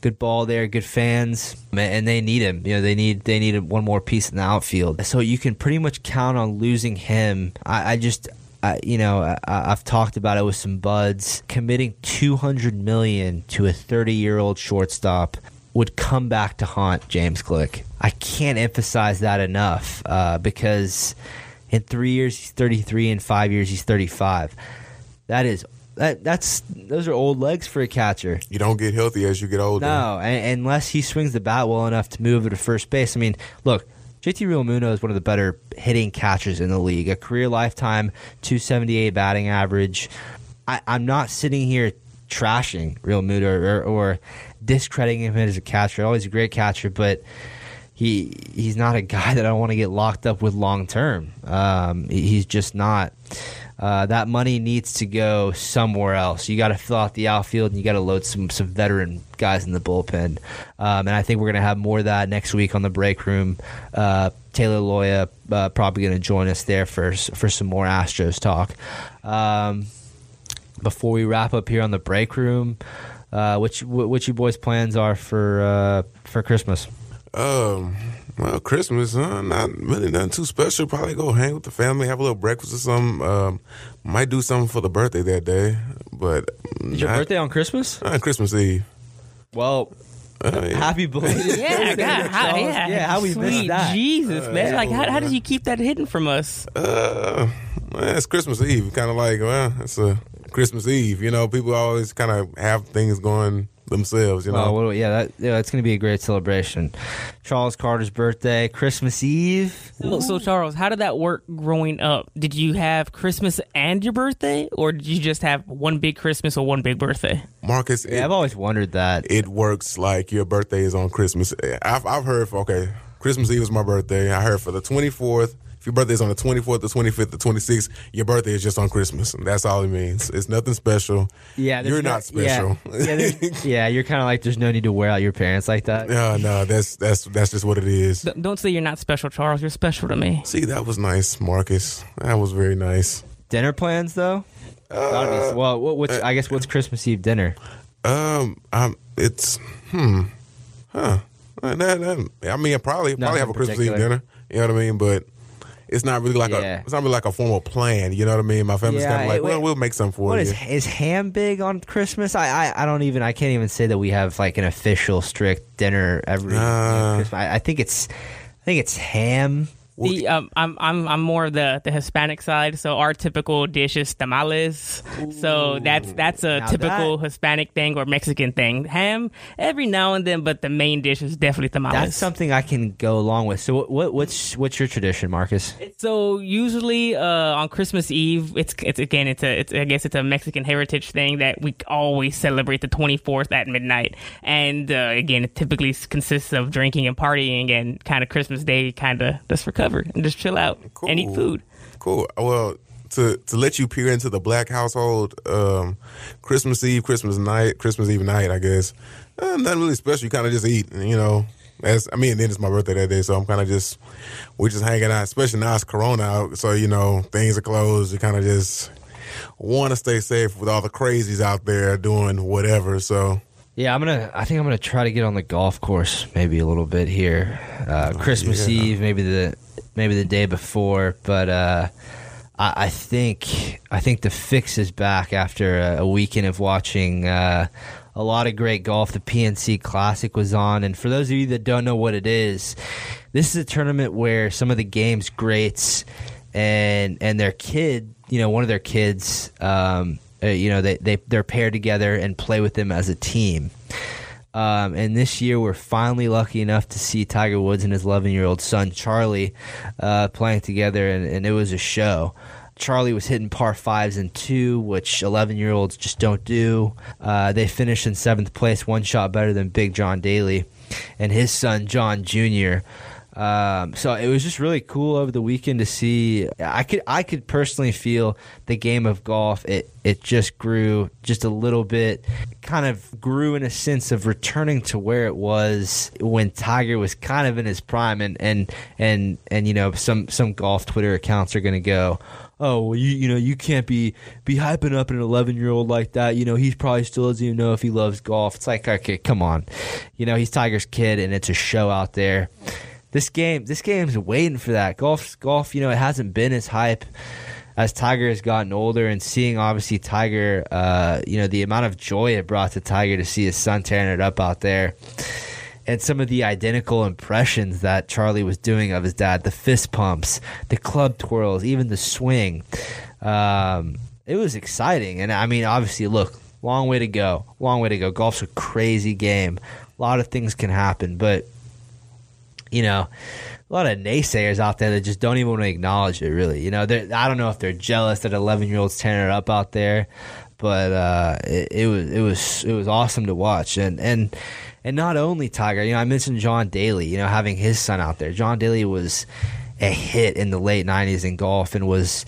good ball there, good fans, and they need him. You know, they need they need one more piece in the outfield. So you can pretty much count on losing him. I, I just. I, you know, I, I've talked about it with some buds. Committing two hundred million to a thirty-year-old shortstop would come back to haunt James Click. I can't emphasize that enough uh, because in three years he's thirty-three, in five years he's thirty-five. That is that that's those are old legs for a catcher. You don't get healthy as you get older. No, unless he swings the bat well enough to move it to first base. I mean, look, JT Realmuto is one of the better hitting catchers in the league. A career lifetime 278 batting average. I, I'm not sitting here trashing Realmuto or, or discrediting him as a catcher. Always a great catcher, but he he's not a guy that I want to get locked up with long term. Um, he's just not. Uh, that money needs to go somewhere else. You got to fill out the outfield, and you got to load some some veteran guys in the bullpen. Um, and I think we're going to have more of that next week on the break room. Uh, Taylor Loya uh, probably going to join us there for for some more Astros talk. Um, before we wrap up here on the break room, uh, which what you boys' plans are for uh, for Christmas? Um, well, Christmas, huh? Not really nothing too special. Probably go hang with the family, have a little breakfast or something. Um, might do something for the birthday that day, but Is your not- birthday on Christmas? on Christmas Eve. Well, Uh, yeah. happy belated [laughs] Yeah, birthday, God, how, Charles. yeah, yeah, how we Sweet missed that. Jesus, man! Like, how, how did you keep that hidden from us? Uh, well, it's Christmas Eve. Kind of like, well, it's a Christmas Eve. You know, people always kind of have things going themselves. You know, Oh, well, yeah, that, yeah, it's going to be a great celebration. Charles Carter's birthday, Christmas Eve. So, so, Charles, how did that work growing up? Did you have Christmas and your birthday, or did you just have one big Christmas or one big birthday? Marcus. Yeah, it- I've always wondered that. it works like your birthday is on Christmas. I've, I've heard for, okay, Christmas Eve is my birthday. I heard for the 24th. If your birthday is on the 24th, the 25th, the 26th, your birthday is just on Christmas. And that's all it means. It's nothing special. Yeah, You're no- not special. Yeah, yeah, [laughs] yeah, you're kind of like there's no need to wear out your parents like that. No, no, that's that's that's just what it is. D- don't say you're not special, Charles. You're special to me. See, that was nice, Marcus. That was very nice. Dinner plans though? Gotta be- well, what, what's I guess what's Christmas Eve dinner? Um, um, it's hmm, huh? Uh, that- that- I mean, I probably probably Nothing have a Christmas Eve dinner. You know what I mean? But it's not really like Yeah. a it's not really like a formal plan. You know what I mean? My family's Yeah, kind of like, it- well, we'll make something for What you. is is ham big on Christmas? I, I I don't even I can't even say that we have like an official strict dinner every Uh. Christmas. I, I think it's I think it's ham. The, um, I'm I'm I'm more of the, the Hispanic side, so our typical dish is tamales. So that's that's a Now typical that- Hispanic thing or Mexican thing. Ham every now and then, but the main dish is definitely tamales. That's something I can go along with. So what, what what's what's your tradition, Marcus? So usually uh, on Christmas Eve, it's it's again it's a it's, I guess it's a Mexican heritage thing that we always celebrate the 24th at midnight, and uh, again it typically consists of drinking and partying, and kind of Christmas Day kind of just and just chill out and eat food. Cool. Well, to to let you peer into the black household, um, Christmas Eve, Christmas night, Christmas Eve night, I guess. Uh, nothing really special. You kind of just eat, you know. As I mean, and then it's my birthday that day, so I'm kind of just we're just hanging out. Especially now it's Corona out, so you know things are closed. You kind of just want to stay safe with all the crazies out there doing whatever. So Yeah, I'm gonna. I think I'm gonna try to get on the golf course maybe a little bit here. Uh, Christmas yeah. Eve, maybe the maybe the day before, but uh, I, I think I think the fix is back after a, a weekend of watching uh, a lot of great golf. The PNC Classic was on, and for those of you that don't know what it is, this is a tournament where some of the game's greats and and their kid, you know, one of their kids, um, uh, you know, they they they're paired together and play with them as a team. Um, and this year, we're finally lucky enough to see Tiger Woods and his 11 year old son Charlie uh, playing together, and, and it was a show. Charlie was hitting par fives and two, which 11 year olds just don't do. Uh, they finished in seventh place, one shot better than Big John Daly and his son John Jr. Um, so it was just really cool over the weekend to see. I could I could personally feel the game of golf. It it just grew just a little bit, kind of grew in a sense of returning to where it was when Tiger was kind of in his prime. And and and and you know some some golf Twitter accounts are going to go. Oh well, you you know you can't be be hyping up an 11 year old like that. You know he probably still doesn't even know if he loves golf. It's like okay, come on, you know he's Tiger's kid and it's a show out there this game this game's waiting for that. Golf golf you know it hasn't been as hype as tiger has gotten older and seeing obviously tiger uh, you know the amount of joy it brought to tiger to see his son tearing it up out there and some of the identical impressions that charlie was doing of his dad the fist pumps the club twirls even the swing um, it was exciting. And i mean obviously look long way to go long way to go. Golf's a crazy game. A lot of things can happen but you know, a lot of naysayers out there that just don't even want to acknowledge it. Really, you know, I don't know if they're jealous that 11 year olds tearing it up out there, but uh, it, it was it was it was awesome to watch, and and and not only Tiger, you know, I mentioned John Daly, you know, having his son out there. John Daly was a hit in the late 90s in golf and was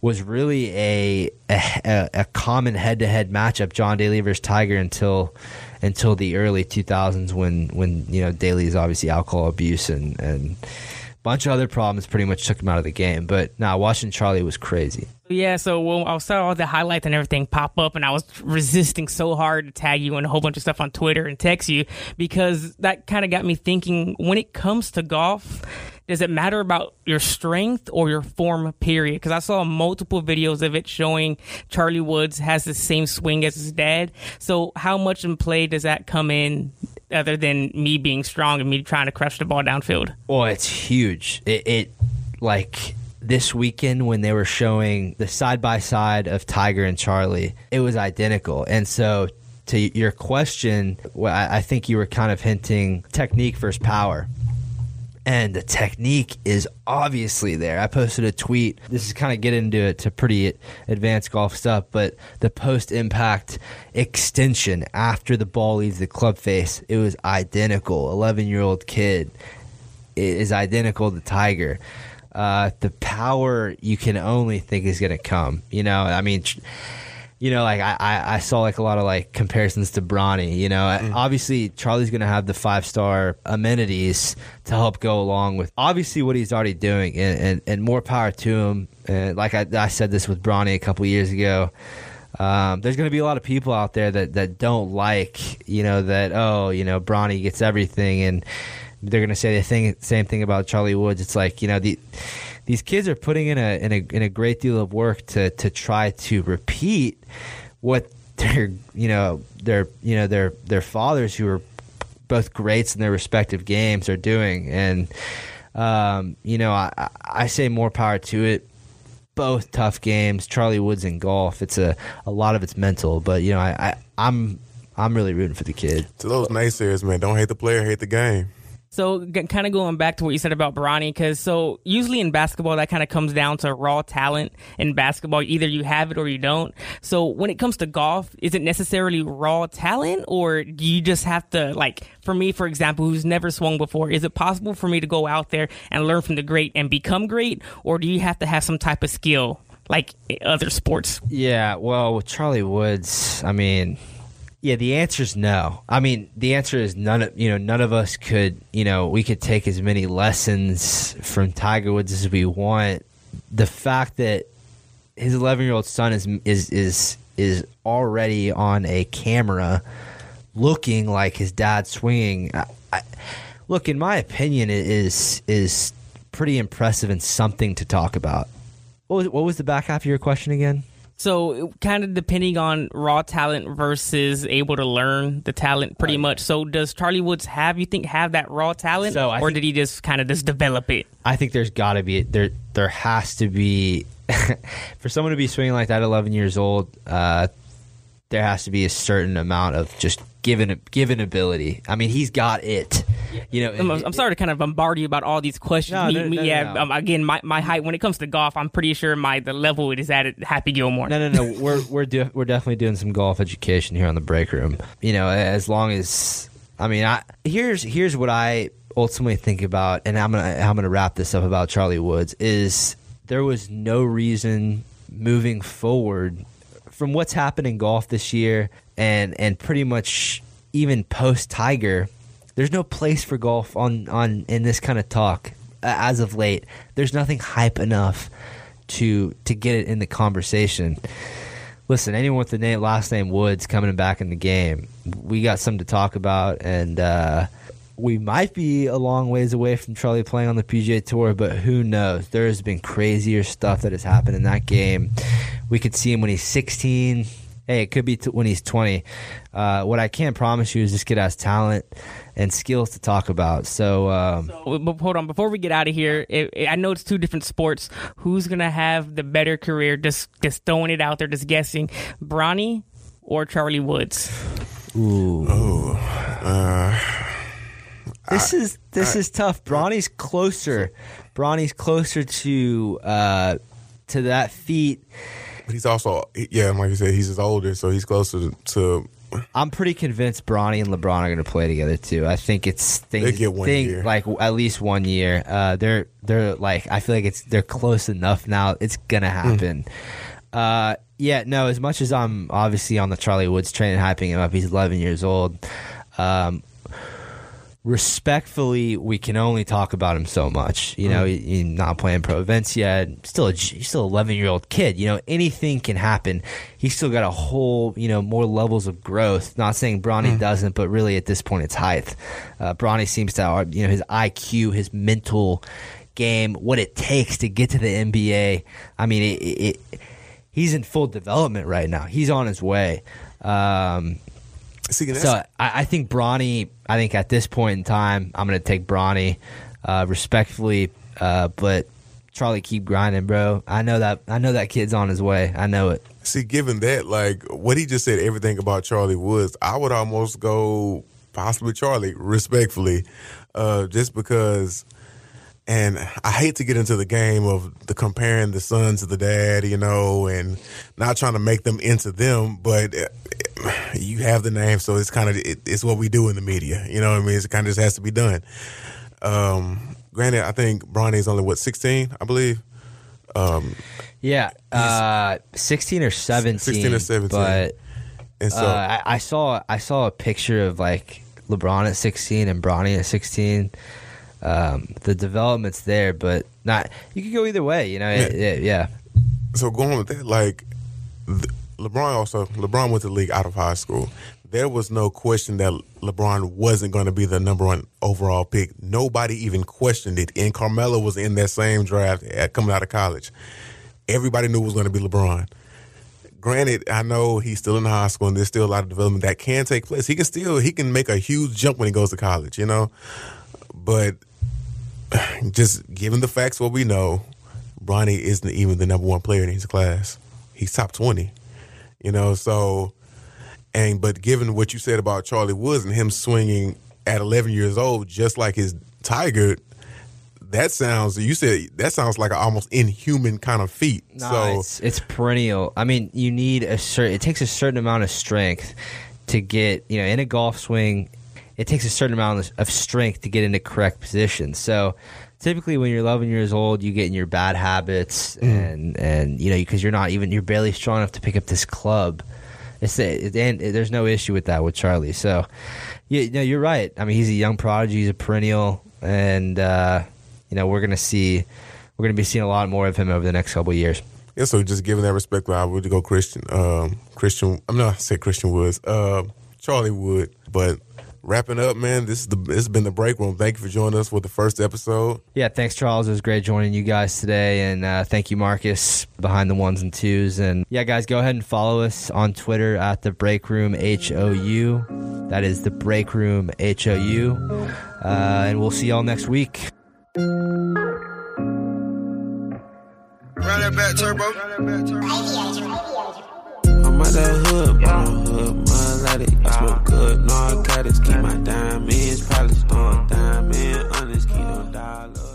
was really a a, a common head to head matchup, John Daly versus Tiger, until until the early 2000s when when you know Daly's obviously alcohol abuse and and a bunch of other problems pretty much took him out of the game. But now watching Charlie was crazy. Yeah, so I saw all the highlights and everything pop up, and I was resisting so hard to tag you and a whole bunch of stuff on Twitter and text you because that kind of got me thinking when it comes to golf, does it matter about your strength or your form, period? Because I saw multiple videos of it showing Charlie Woods has the same swing as his dad. So, how much in play does that come in other than me being strong and me trying to crush the ball downfield? Oh, it's huge. It, it like this weekend when they were showing the side by side of Tiger and Charlie, it was identical. And so, to your question, I think you were kind of hinting technique versus power. And the technique is obviously there. I posted a tweet. This is kind of getting into it to pretty advanced golf stuff, but the post impact extension after the ball leaves the club face, it was identical. 11 year old kid is identical to Tiger. Uh, the power you can only think is going to come. You know, I mean, tr- you know, like I, I, I saw like a lot of like comparisons to Bronny. You know, obviously Charlie's going to have the five star amenities to help go along with obviously what he's already doing, and, and, and more power to him. And like I, I said this with Bronny a couple years ago. Um, there's going to be a lot of people out there that, that don't like, you know, that, oh, you know, Bronny gets everything. And they're going to say the thing, same thing about Charlie Woods. It's like, you know, the, these kids are putting in a in a in a great deal of work to to try to repeat what their you know their you know their their fathers who are both greats in their respective games are doing. And um, you know I, I say more power to it. Both tough games. Charlie Woods and golf. It's a a lot of it's mental but you know I, I I'm I'm really rooting for the kid. To those naysayers, man, don't hate the player, hate the game. So, g- kind of going back to what you said about Bronny, because so usually in basketball, that kind of comes down to raw talent in basketball. Either you have it or you don't. So, when it comes to golf, is it necessarily raw talent, or do you just have to, like, for me, for example, who's never swung before, is it possible for me to go out there and learn from the great and become great, or do you have to have some type of skill like other sports? Yeah, well, with Charlie Woods, I mean, yeah, the answer is no. I mean, the answer is none of you know none of us could you know we could take as many lessons from Tiger Woods as we want. The fact that his 11 year old son is is is is already on a camera looking like his dad swinging. I, I, look, in my opinion, it is is pretty impressive and something to talk about. What was, what was the back half of your question again? So, kind of depending on raw talent versus able to learn the talent, pretty much. So, does Charlie Woods have you think have that raw talent, So, or think- did he just kind of just develop it? I think there's got to be there. There has to be [laughs] for someone to be swinging like that, at 11 years old. Uh, there has to be a certain amount of just given given ability. I mean, he's got it. You know, I'm, I'm sorry to kind of bombard you about all these questions. No, Me- no, me- no, yeah. Um, again, my, my height when it comes to golf, I'm pretty sure my the level it is at at Happy Gilmore. No, no, no. [laughs] We're we're do, we're definitely doing some golf education here on the break room. You know, as long as I mean, I here's here's what I ultimately think about, and I'm gonna I'm gonna wrap this up about Charlie Woods. Is there was no reason moving forward from what's happened in golf this year, and and pretty much even post Tiger. There's no place for golf on on in this kind of talk uh, as of late. There's nothing hype enough to to get it in the conversation. Listen, anyone with the name, last name Woods coming back in the game, we got something to talk about, and uh, we might be a long ways away from Charlie playing on the PGA Tour, but who knows? There has been crazier stuff that has happened in that game. We could see him when he's 16. Hey, it could be t- when he's 20. Uh, what I can't promise you is this kid has talent and skills to talk about. So, um, But but hold on, before we get out of here, it, it- I know it's two different sports. Who's gonna have the better career? Just just throwing it out there, just guessing. Bronny or Charlie Woods? ooh. Uh, This is this is tough. Bronny's closer. Bronny's closer to uh, to that feat. But he's also, yeah, like you said, he's just older, so he's closer to. to I'm pretty convinced Bronny and LeBron are going to play together too. I think it's things They get one think, year. like at least one year. Uh, they're they're like I feel like it's they're close enough now. It's gonna happen. Uh, yeah, no. As much as I'm obviously on the Charlie Woods train and hyping him up, he's 11 years old. Um, respectfully, we can only talk about him so much. You know, he, he's not playing pro events yet. Still, a, he's still 11 year old kid. You know, anything can happen. He's still got a whole, you know, more levels of growth. Not saying Bronny doesn't, but really at this point, it's height. Uh, Bronny seems to, you know, his IQ, his mental game, what it takes to get to the NBA. I mean, it, it, it he's in full development right now. He's on his way. Um, see, so I, I think Bronny. I think at this point in time, I'm going to take Bronny, uh, respectfully. Uh, but Charlie, keep grinding, bro. I know that. I know that kid's on his way. I know it. see, given that, like what he just said, everything about Charlie Woods, I would almost go possibly Charlie, respectfully, uh, just because. And I hate to get into the game of the comparing the son to the dad, you know, and not trying to make them into them, but uh, you have the name, so it's kind of it, it's what we do in the media, you know what I mean? It kind of just has to be done. Um, granted, I think Bronny's only what sixteen, I believe. Yeah, uh, 16 or 17. 16 or 17. But And so, uh, I, I saw I saw a picture of like LeBron at 16 and Bronny at 16. Um, the development's there, but not. You could go either way. You know. Yeah. Yeah. yeah. so going with that, like LeBron also LeBron went to the league out of high school. There was no question that LeBron wasn't going to be the number one overall pick. Nobody even questioned it. And Carmelo was in that same draft at coming out of college. Everybody knew it was going to be LeBron. Granted, I know he's still in high school and there's still a lot of development that can take place. He can still he can make a huge jump when he goes to college, you know. But [laughs] just given the facts what we know, Bronny isn't even the number one player in his class. He's top twenty. You know, so and but given what you said about Charlie Woods and him swinging at 11 years old, just like his Tiger, that sounds. You said that sounds like an almost inhuman kind of feat. No, so it's, it's perennial. I mean, you need a certain. It takes a certain amount of strength to get. You know, in a golf swing, it takes a certain amount of strength to get into correct position. So typically when you're 11 years old you get in your bad habits and and you know because you're not even you're barely strong enough to pick up this club it's and there's no issue with that with charlie so yeah no you're right i mean he's a young prodigy he's a perennial and uh, you know we're gonna see we're gonna be seeing a lot more of him over the next couple of years yeah. So just given that respect, I would go Christian. Um, Christian. I'm not say Christian Woods. Uh, Charlie Wood. But wrapping up, man. This is the this has been the break room. Thank you for joining us for the first episode. Yeah, thanks, Charles. It was great joining you guys today, and uh, thank you, Marcus, behind the ones and twos. And yeah, guys, go ahead and follow us on Twitter at the Break Room H O U. That is the Break Room H O U, uh, and we'll see y'all next week. Run that back, turbo. My that hood, yeah. I'm hood, mud like it. I smoke good narcotics, keep my diamonds polished on diamond, honest, keep no dollar.